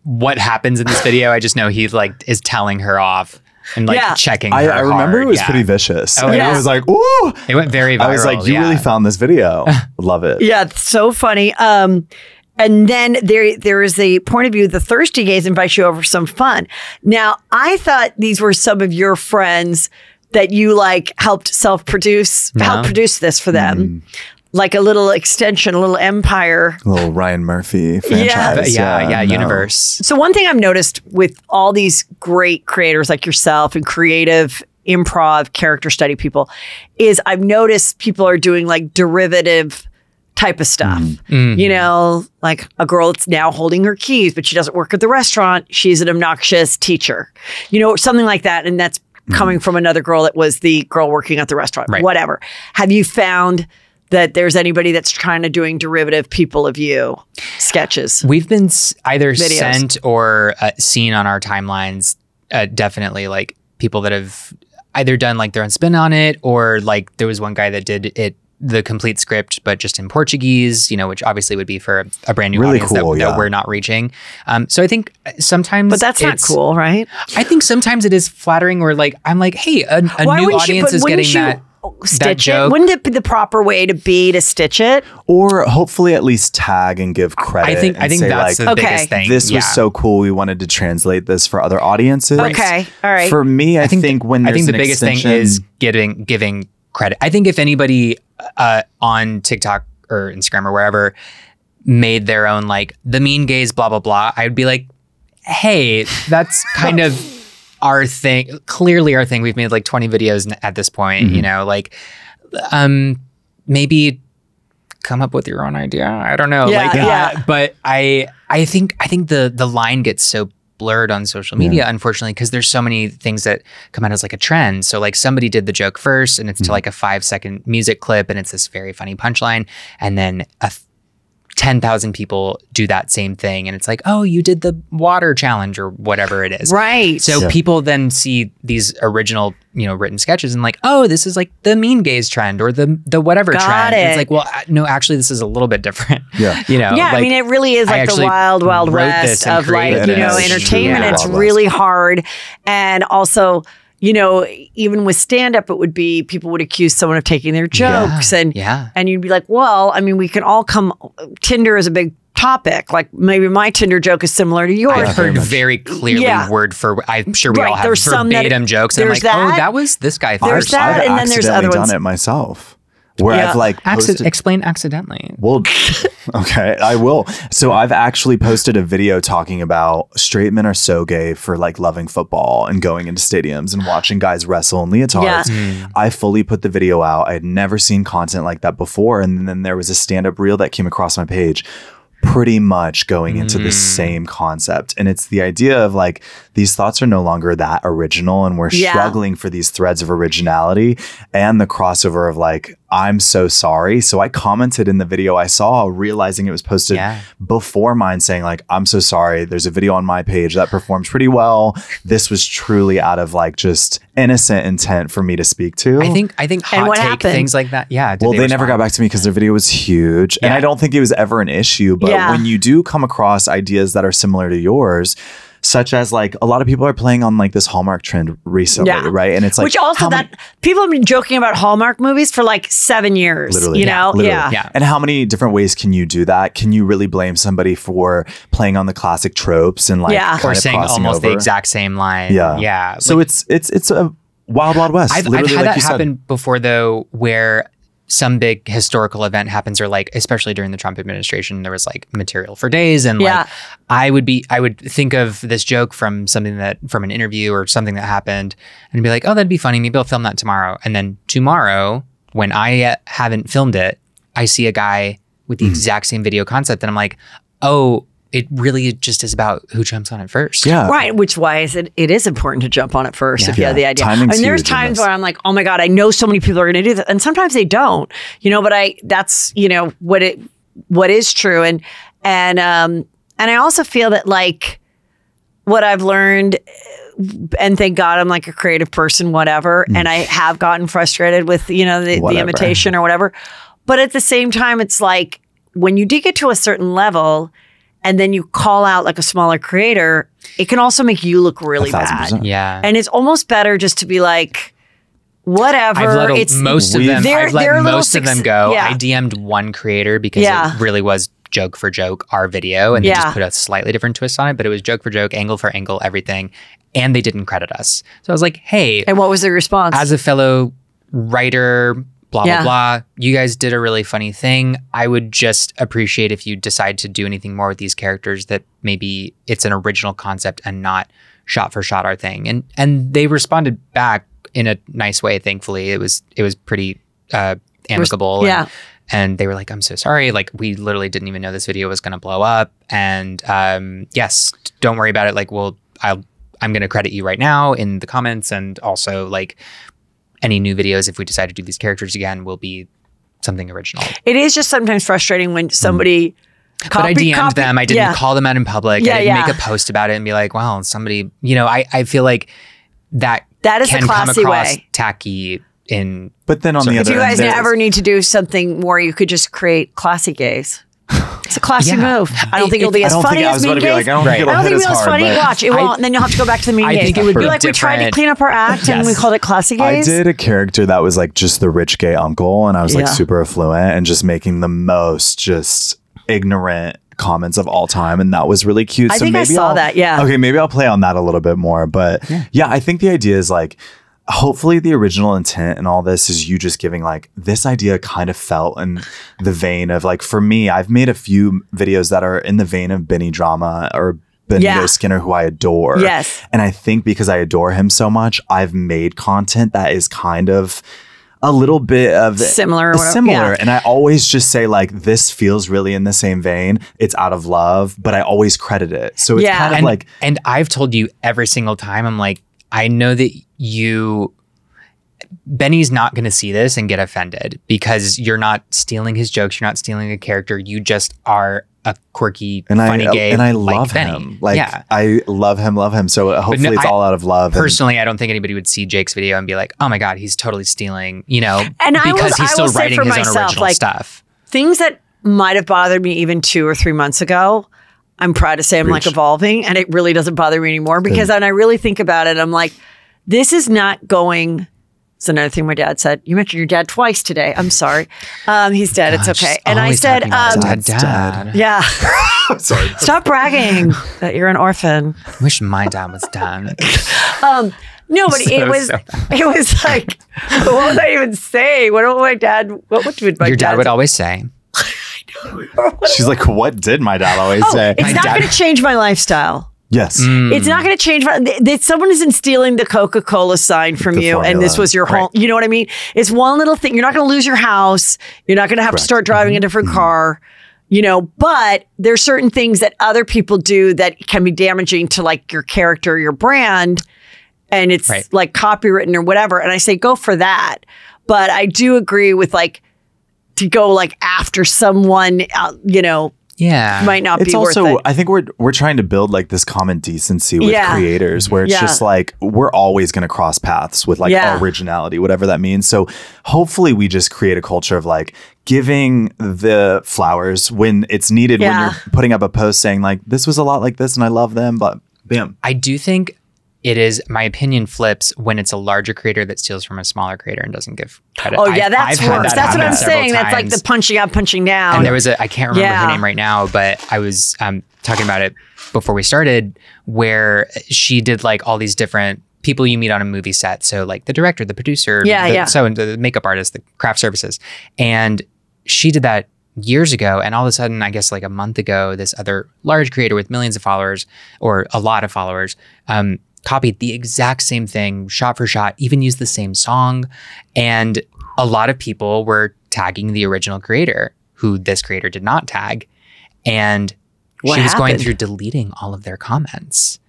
what happens in this video. I just know he like is telling her off and like Yeah. checking. I, I remember hard. it was Yeah. pretty vicious. Oh, yeah. I was like, ooh. It went very viral. I was like, you yeah. really found this video. Love it. Yeah, it's so funny. Um, and then there there is the point of view the thirsty gays invite you over for some fun. Now, I thought these were some of your friends that you like helped self produce, help produce this for them. Mm. Like a little extension, a little empire. A Little Ryan Murphy franchise. But yeah, yeah, no. universe. So one thing I've noticed with all these great creators like yourself and creative improv character study people is I've noticed people are doing like derivative type of stuff. Mm-hmm. You know, like a girl that's now holding her keys, but she doesn't work at the restaurant. She's an obnoxious teacher. You know, something like that. And that's coming from another girl that was the girl working at the restaurant. Right. Whatever. Have you found that there's anybody that's kind of doing derivative people of you sketches? We've been s- either Videos. sent or uh, seen on our timelines. Uh, definitely, like people that have either done like their own spin on it, or like there was one guy that did it the complete script, but just in Portuguese. You know, which obviously would be for a brand new Really audience cool, that, yeah. that we're not reaching. Um, so I think sometimes, But that's not cool, right? I think sometimes it is flattering. Where like I'm like, hey, a, a new wouldn't you- audience but is wouldn't getting you that. Stitch that it. joke. Wouldn't it be the proper way to be to stitch it? Or hopefully at least tag and give credit. I think I think that's like, the Okay. biggest thing. this yeah. was so cool. We wanted to translate this for other audiences. Okay, all right. For me, I, think, when I there's think the an biggest extension, thing is giving giving credit. I think if anybody uh, on TikTok or Instagram or wherever made their own like the mean gays blah blah blah, I'd be like, hey, that's kind of our thing. Clearly, our thing. We've made like twenty videos at this point. Mm-hmm. You know, like um maybe come up with your own idea. I don't know. Yeah, like, yeah. uh, but I I think I think the the line gets so blurred on social media unfortunately because there's so many things that come out as like a trend. So like somebody did the joke first and it's to mm-hmm. like a five second music clip and it's this very funny punchline and then a f- 10,000 people do that same thing and it's like oh you did the water challenge or whatever it is Right. so Yeah. people then see these original, you know, written sketches and like, oh, this is like the mean gays trend or the the whatever Got trend. it. It's like, well, uh, no, actually, this is a little bit different. Yeah. you know. yeah, I mean, it really is like the wild, wild west of like, you know, entertainment. Yeah. It's really hard. And also, you know, even with stand up, it would be people would accuse someone of taking their jokes. And, yeah. and you'd be like, well, I mean, we can all come, Tinder is a big topic. Like maybe my Tinder joke is similar to yours. I've heard very clearly Yeah. word for. I'm sure we Right, all have there's some that- verbatim jokes. And I'm there's like, oh, that. that was this guy. There's first. that, I've and then there's other ones. done it myself. Where Yeah. I've like Acci- explain accidentally. Well, okay, I will. So I've actually posted a video talking about straight men are so gay for like loving football and going into stadiums and watching guys wrestle in leotards. Yeah. I fully put the video out. I had never seen content like that before. And then there was a stand up reel that came across my page. Pretty much going into the mm. same concept. And it's the idea of like these thoughts are no longer that original and we're Yeah. struggling for these threads of originality and the crossover of like, I'm so sorry. So I commented in the video I saw, realizing it was posted Yeah. before mine, saying, like, I'm so sorry. There's a video on my page that performs pretty well. This was truly out of like just innocent intent for me to speak to. I think I think And hot what take happened? things like that. Yeah. well, they, never got back to me because their video was huge. And I don't think it was ever an issue. But Yeah. when you do come across ideas that are similar to yours, such as like a lot of people are playing on like this Hallmark trend recently, Yeah. right? And it's like, Which also that many- people have been joking about Hallmark movies for like seven years. Literally. You Yeah, know? literally. Yeah. Yeah. And how many different ways can you do that? Can you really blame somebody for playing on the classic tropes and like Yeah. kind Or of saying crossing almost the exact same line. Yeah. Yeah. So it's it's it's a wild wild west. I've, I've had like that you said. happen before though, where some big historical event happens or like especially during the Trump administration there was like material for days and Yeah. like I would be I would think of this joke from something that from an interview or something that happened and be like oh that'd be funny maybe I'll film that tomorrow and then tomorrow when I uh, haven't filmed it I see a guy with the Mm. exact same video concept and I'm like oh it really just is about who jumps on it first. Yeah. Right, which why is it it is important to jump on it first if you Yeah. have the idea. Timing's and there's times where I'm like, oh my god, I know so many people are going to do that, and sometimes they don't. You know, but I that's you know what it what is true, and and um and I also feel that like what I've learned. And thank God I'm like a creative person, whatever. And I have gotten frustrated with, you know, the, the imitation or whatever. But at the same time, it's like when you do get to a certain level and then you call out like a smaller creator, it can also make you look really bad. percent. Yeah. And it's almost better just to be like, whatever. I've let a- it's most of them. I've let they're a little most of them go. yeah. I DM'd one creator because Yeah. it really was joke for joke our video, and they Yeah. just put a slightly different twist on it. But it was joke for joke, angle for angle, everything, and they didn't credit us. So I was like, hey, And what was the response? as a fellow writer, blah Yeah. blah blah, you guys did a really funny thing. I would just appreciate if you decide to do anything more with these characters that maybe it's an original concept and not shot for shot our thing. And and they responded back in a nice way. Thankfully, it was it was pretty uh, amicable. yeah. And, and they were like, "I'm so sorry. Like, we literally didn't even know this video was going to blow up. And um, yes, don't worry about it. Like, we'll I'll I'm going to credit you right now in the comments, and also like any new videos if we decide to do these characters again will be something original. it is just sometimes frustrating when somebody. Mm. but I DM'd copy- them. I didn't yeah. call them out in public. Yeah, I didn't yeah. make a post about it and be like, "Well, somebody." You know, I I feel like that That is the can come classy across way. tacky in But then on So the if If you guys end, there's- ever need to do something more, you could just create classy gays. It's a classy Yeah. move. I don't think it'll be as funny as Mean be Gays. like, I don't Right. think it'll I don't think as it was hard. funny. Watch, it won't. And then you'll have to go back to the mean I gays. think it would Be be like we tried to clean up our act and we called it classy I did a character that was like just the rich gay uncle, and I was like Yeah. super affluent and just making the most just ignorant comments of all time, and that was really cute. I so think I saw I'll- that, yeah. Okay, maybe I'll play on that a little bit more, but yeah, I think the idea is like. Hopefully, the original intent and all this is you just giving like this idea kind of felt in the vein of like for me, I've made a few videos that are in the vein of Benny Drama or Benito Yeah. Skinner, who I adore. Yes. And I think because I adore him so much, I've made content that is kind of a little bit of Similar whatever, Similar. yeah. And I always just say, like, this feels really in the same vein. It's out of love, but I always credit it. So it's Yeah. kind of and, like, and I've told you every single time, I'm like, I know that you, Benny's not going to see this and get offended because you're not stealing his jokes. You're not stealing a character. You just are a quirky, and funny I gay. and I like love Benny. him. Like yeah. I love him, love him. So uh, hopefully it's I- all out of love. and- Personally, I don't think anybody would see Jake's video and be like, "Oh my god, he's totally stealing," you know, And I because will- I he's still will writing for his own myself, original like, stuff. Things that might have bothered me even two or three months ago. I'm proud to say I'm like evolving and it really doesn't bother me anymore because when I really think about it, I'm like, this is not going. It's another thing my dad said. You mentioned your dad twice today. I'm sorry. Um, he's dead. it's okay. And I always said, talking about um, dad, dad. yeah, Sorry. stop bragging that you're an orphan. I wish my dad was done. No, but it was so it was like what would I even say? What would my dad? What would my dad Your dad would say? always say, She's like, what did my dad always Oh, say? it's My not dad- going to change my lifestyle. yes. Mm. It's not going to change. My, th- th- someone isn't stealing the Coca Cola sign from The you, and this was your home. You know what I mean? It's one little thing. You're not going to lose your house. You're not going to have to start driving mm-hmm. a different mm-hmm. car. You know, but there's certain things that other people do that can be damaging to like your character, your brand, and it's Right. like copywritten or whatever. And I say go for that. But I do agree with like to go like after someone, uh, you know, "Yeah, might not it's be worth also it. i think we're we're trying to build like this common decency with Yeah. creators where it's Yeah. just like we're always going to cross paths with like Yeah. originality whatever that means so hopefully we just create a culture of like giving the flowers when it's needed when you're putting up a post saying like this was a lot like this and i love them but bam I do think it is. My opinion flips when it's a larger creator that steals from a smaller creator and doesn't give credit. Oh I've- yeah, that's I've worse. that that's what I'm saying. That's like the punching up, punching down. And there was a I can't remember Yeah. her name right now, but I was um, talking about it before we started, where she did like all these different people you meet on a movie set. So like the director, the producer, Yeah, the, yeah. so and the makeup artist, the craft services, and she did that years ago. And all of a sudden, I guess like a month ago, this other large creator with millions of followers or a lot of followers. Um, copied the exact same thing shot for shot even used the same song and a lot of people were tagging the original creator who this creator did not tag and What she was going through deleting all of their comments.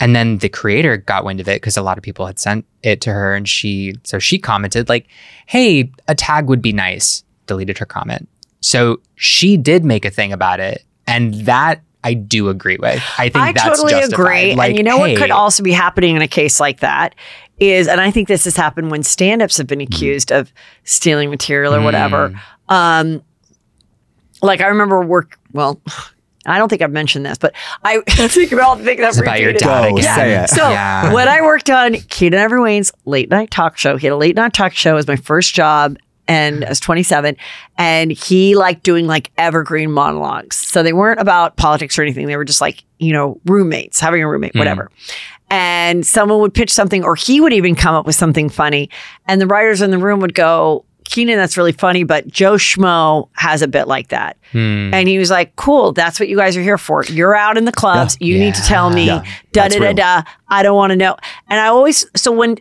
And then the creator got wind of it because a lot of people had sent it to her. And she, so she commented, like, hey, a tag would be nice, deleted her comment. So she did make a thing about it. And that I do agree with. I think I that's totally justified. agree. Like, and you know hey, what could also be happening in a case like that is, and I think this has happened when stand-ups have been Mm-hmm. accused of stealing material or Mm. whatever. Um, like I remember work. Well, I don't think I've mentioned this, but I think about all the things I've It's about your dad Go, again. say it. So Yeah. when I worked on Keenen Ivory Wayans' late night talk show, he had a late night talk show as my first job. And I was 27 and he liked doing like evergreen monologues. So they weren't about politics or anything. They were just like, you know, roommates, having a roommate, whatever. And someone would pitch something or he would even come up with something funny. And the writers in the room would go, Keenen, that's really funny, but Joe Schmo has a bit like that. Hmm. And he was like, cool, that's what you guys are here for. You're out in the clubs. You need to tell me, Yeah. da da da da. I don't want to know. And I always, so when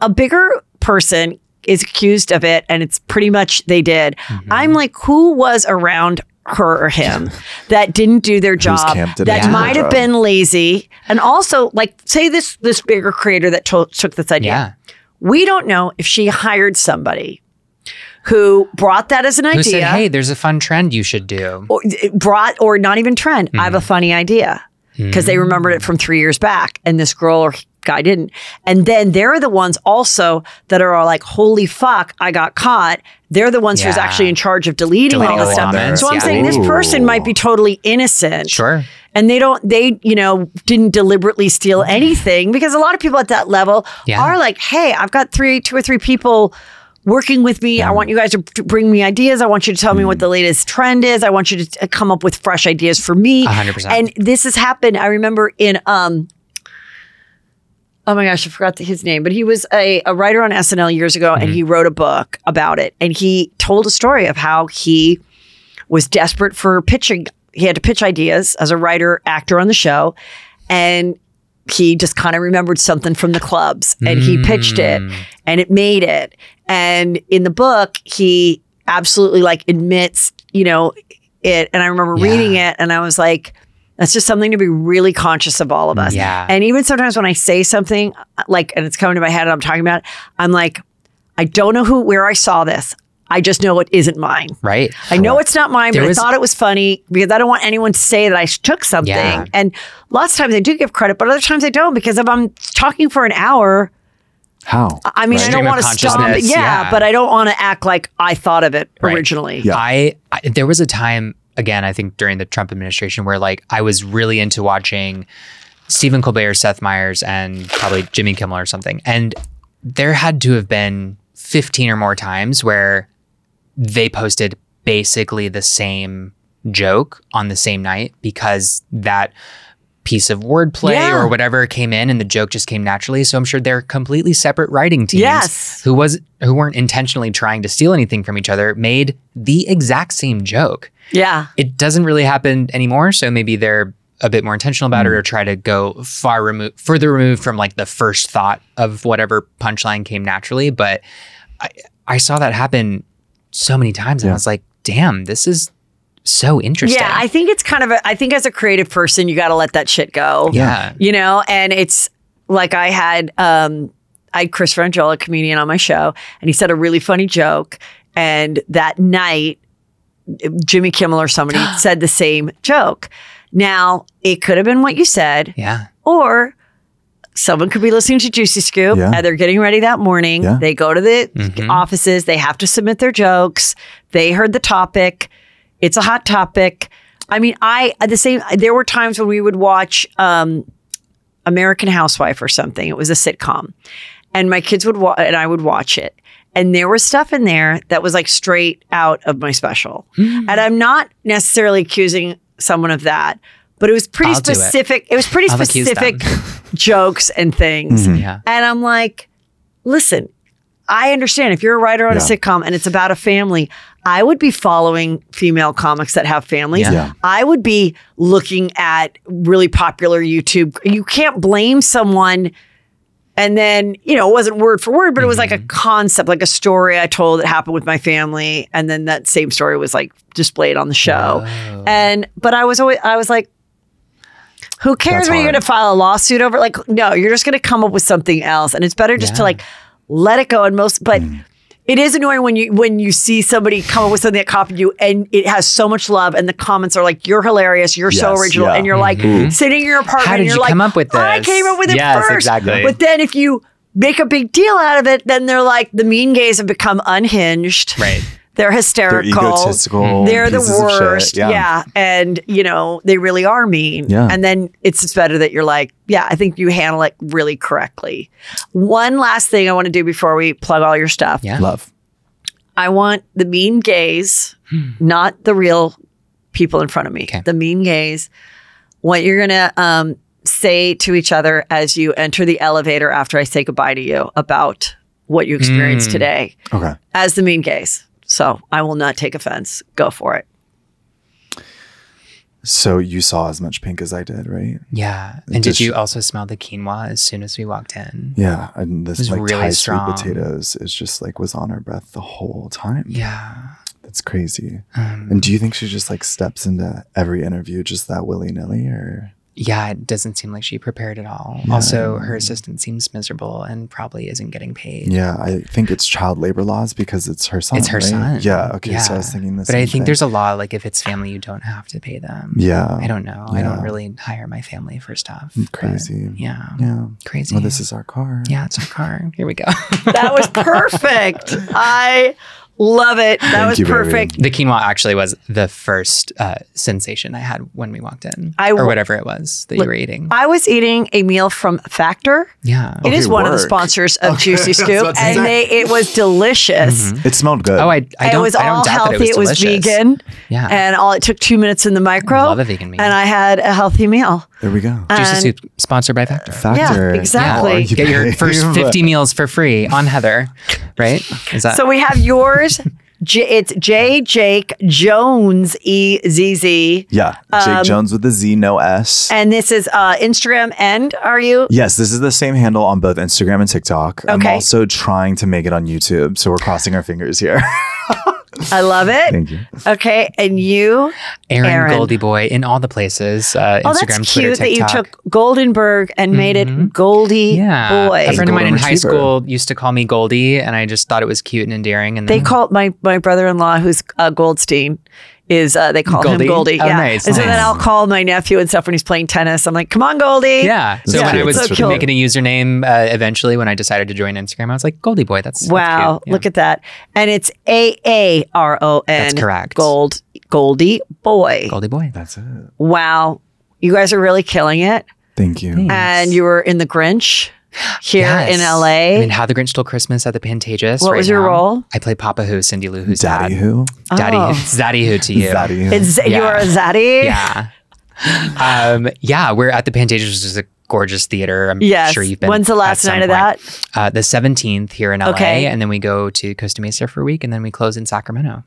a bigger person is accused of it, and it's pretty much they did, Mm-hmm. I'm like, who was around her or him that didn't do their job, did that might have job? been lazy, and also like, say this this bigger creator that to- took this idea. Yeah. We don't know if she hired somebody who brought that as an Who idea said, hey, there's a fun trend you should do? or brought or not even trend. I have Mm-hmm. a funny idea because they remembered it from three years back, and this girl or guy didn't. And then they're the ones also that are all like, "Holy fuck, I got caught." They're the ones who's Yeah. actually in charge of deleting, Deleting all the the stuff. comments, So I'm yeah. saying this person might be totally innocent. Sure. And they don't, they, you know, didn't deliberately steal mm-hmm. anything because a lot of people at that level Yeah. are like, hey, I've got three, two or three people working with me. I want you guys to bring me ideas. I want you to tell me what mm-hmm. the latest trend is. I want you to uh, come up with fresh ideas for me. Hundred percent. And this has happened. I remember in, um, oh my gosh, I forgot his name, but he was a, a writer on SNL years ago and mm-hmm. he wrote a book about it. And he told a story of how he was desperate for pitching. He had to pitch ideas as a writer, actor on the show. And he just kind of remembered something from the clubs and he pitched it mm. and it made it. And in the book, he absolutely like admits, you know, it. And I remember Yeah. reading it and I was like, that's just something to be really conscious of all of us. Yeah. And even sometimes when I say something like, and it's coming to my head and I'm talking about it, I'm like, I don't know who, where I saw this. I just know it isn't mine. Right. I know it's not mine, but was- I thought it was funny because I don't want anyone to say that I took something. Yeah. And lots of times I do give credit, but other times I don't because if I'm talking for an hour, How? I mean, I don't want to stop Yeah, yeah. but I don't want to act like I thought of it Right. originally. Yeah. I, I there was a time again, I think during the Trump administration where like I was really into watching Stephen Colbert, Seth Meyers, and probably Jimmy Kimmel or something. And there had to have been 15 or more times where they posted basically the same joke on the same night because that piece of wordplay Yeah. or whatever came in and the joke just came naturally. So I'm sure they're completely separate writing teams Yes. who was who weren't intentionally trying to steal anything from each other made the exact same joke. Yeah. It doesn't really happen anymore, so maybe they're a bit more intentional about it mm. or try to go far removed further removed from like the first thought of whatever punchline came naturally, but I I saw that happen so many times and I was like, "Damn, this is so interesting." Yeah. I think it's kind of a, I think as a creative person, you got to let that shit go. yeah. you know and it's like i had um i had Chris Franjola a comedian on my show and he said a really funny joke and that night jimmy kimmel or somebody said the same joke now it could have been what you said Yeah. or someone could be listening to juicy scoop Yeah. and they're getting ready that morning Yeah. they go to the Mhm. offices they have to submit their jokes they heard the topic it's a hot topic i mean i at the same there were times when we would watch um american housewife or something it was a sitcom and my kids would wa- and i would watch it and there was stuff in there that was like straight out of my special Hmm. and i'm not necessarily accusing someone of that but it was pretty I'll do it. specific it. was pretty I'll specific jokes and things Yeah. and I'm like, listen, I understand if you're a writer on a sitcom and it's about a family, I would be following female comics that have families. Yeah. Yeah. I would be looking at really popular YouTube. You can't blame someone. And then, you know, it wasn't word for word, but it was like a concept, like a story I told that happened with my family. And then that same story was like displayed on the show. And, but I was always, I was like, Who cares That's when you're going to file a lawsuit over? Like, no, you're just going to come up with something else, and it's better just to like let it go. And most, but Mm. It is annoying when you when you see somebody come up with something that copied you, and it has so much love, and the comments are like, "You're hilarious, you're so Yes, original," yeah. and you're like mm-hmm. sitting in your apartment, How and you're you like, come up with I this?" came up with it Yes, first. exactly. But then if you make a big deal out of it, then they're like the mean gays have become unhinged. Right. They're hysterical. They're hysterical. egotistical. They're the pieces of shit. worst. Yeah. And, you know, they really are mean. Yeah. And then it's just better that you're like, yeah, I think you handle it really correctly. One last thing I want to do before we plug all your stuff. Yeah. Love. I want the mean gays, not the real people in front of me, Okay. the mean gays, what you're going to um, say to each other as you enter the elevator after I say goodbye to you about what you experienced Mm. today Okay. as the mean gays. So I will not take offense. Go for it. So you saw as much pink as I did, right? Yeah. And Does did you also smell the quinoa as soon as we walked in? Yeah. And this was like really Thai strong. sweet potatoes is just like was on her breath the whole time. Yeah. That's crazy. Um, And do you think she just like steps into every interview just that willy nilly or? Yeah, it doesn't seem like she prepared at all. Yeah. Also, her assistant seems miserable and probably isn't getting paid. Yeah, I think it's child labor laws because it's her son. It's her right? son. Yeah. Okay. So I was thinking this. But I think there's a law like if it's family, you don't have to pay them. Yeah. I don't know. I don't really hire my family for stuff. Crazy. Yeah. Yeah. Crazy. Well, this is our car. Yeah, it's our car. Here we go. That was perfect. I love it. That Thank was you, baby. perfect. the quinoa actually was the first uh, sensation I had when we walked in, I or whatever it was that you were eating. I was eating a meal from Factor. yeah. It is Okay, one of the sponsors of Juicy I Scoop, and they it was delicious. It smelled good. Oh, I, I it don't. was I don't all doubt healthy. that it was, vegan. Yeah. and all it took two minutes in the micro. Love a vegan meal. and I had a healthy meal. There we go. Juicy and- Soup sponsored by Factor. Factor. exactly. Oh, Yeah, you Get your first 50 meals for free on Heather, right? Is that So we have yours. J- it's J Jake Jonez E Z Z, Yeah. Jake Jonez with the Z, no S. and this is uh, Instagram. And are you? Yes, this is the same handle on both Instagram and TikTok. I'm Okay. also trying to make it on YouTube, so we're crossing our fingers here. I love it. Thank you. Okay, and you? Aaron, Aaron. Goldie Boy in all the places? Uh, Oh, Instagram, that's Twitter, cute that you took Goldenberg and made it Goldie yeah, Boy. a friend of mine in Golden high school used to call me Goldie, and I just thought it was cute and endearing. And They then call my my brother in law, who's uh, Goldstein, is uh, they call Goldie? him Goldie. Oh, yeah, nice, and so then. I'll call my nephew and stuff when he's playing tennis. I'm like, "Come on, Goldie." Yeah. So That's when I was That's so making a username uh, eventually, when I decided to join Instagram, I was like, Goldie Boy. That's, that's Wow, cute. look at that. And it's A A R O N. That's correct. Gold Goldie Boy. Goldie Boy. That's it. Wow. You guys are really killing it. Thank you. Thanks. And you were in The Grinch here in LA. I mean, How the Grinch Stole Christmas at the Pantages. What right was your now. role? I play Papa Who, Cindy Lou Who's Daddy dad. who? Daddy, Oh. Zaddy Who to you. Daddy who? it's, You are a Zaddy. Yeah. um, yeah, we're at the Pantages, which is a gorgeous theater. I'm Yes. sure you've been. When's the last some night of that? Uh, the 17th here in LA. Okay. And then we go to Costa Mesa for a week and then we close in Sacramento.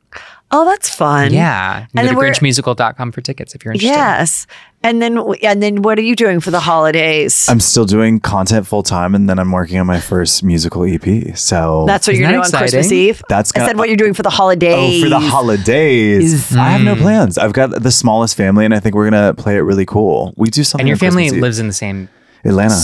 Oh, that's fun. yeah. You And go then to grinchmusical.com for tickets if you're interested. Yes. And then and then what are you doing for the holidays? I'm still doing content full time, and then I'm working on my first musical EP. So that's what Isn't you're that doing on Christmas? Eve. That's I gonna- said what you're doing for the holidays. Oh, for the holidays. I have no hmm. plans. I've got the smallest family, and I think we're gonna play it really cool. We do something. And your family lives in the same Atlanta.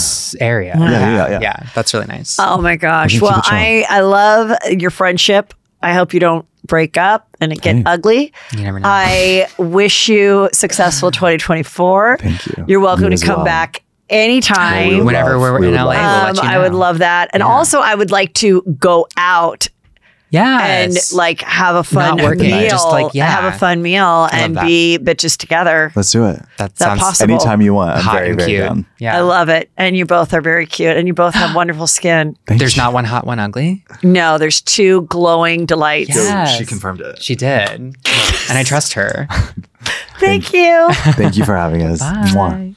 area. Yeah, yeah, yeah. Yeah, that's really nice. Oh my gosh. Well. I I love your friendship. I hope you don't break up and it get Okay. ugly. You never know. I wish you successful 2024. Thank you. You're welcome You to come well. back We anytime. would Whenever love- we're we in LA, love- we'll let Um, I would love that. And Yeah. also, I would like to go out and like have a fun Not working, meal. just like, yeah. Have a fun meal and that. be bitches together. Let's do it. that that sounds possible? Anytime you want. I'm hot very, and very cute. down. Yeah. I love it. And you both are very cute and you both have wonderful skin. Thank There's you. not one hot, one ugly. No, there's two glowing delights. Yes. Oh, she confirmed it. She did. and I trust her. Thank you. Thank you for having us. Mwah.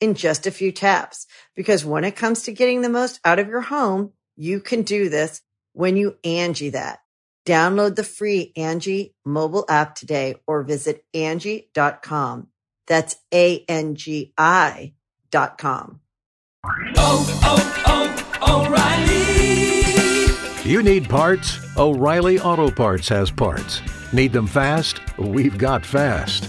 in just a few taps. Because when it comes to getting the most out of your home, you can do this when you Angi that. Download the free Angi mobile app today or visit Angi.com. That's A-N-G-I dot com. Oh, oh, oh, O'Reilly. You need parts? O'Reilly Auto Parts has parts. Need them fast? We've got fast.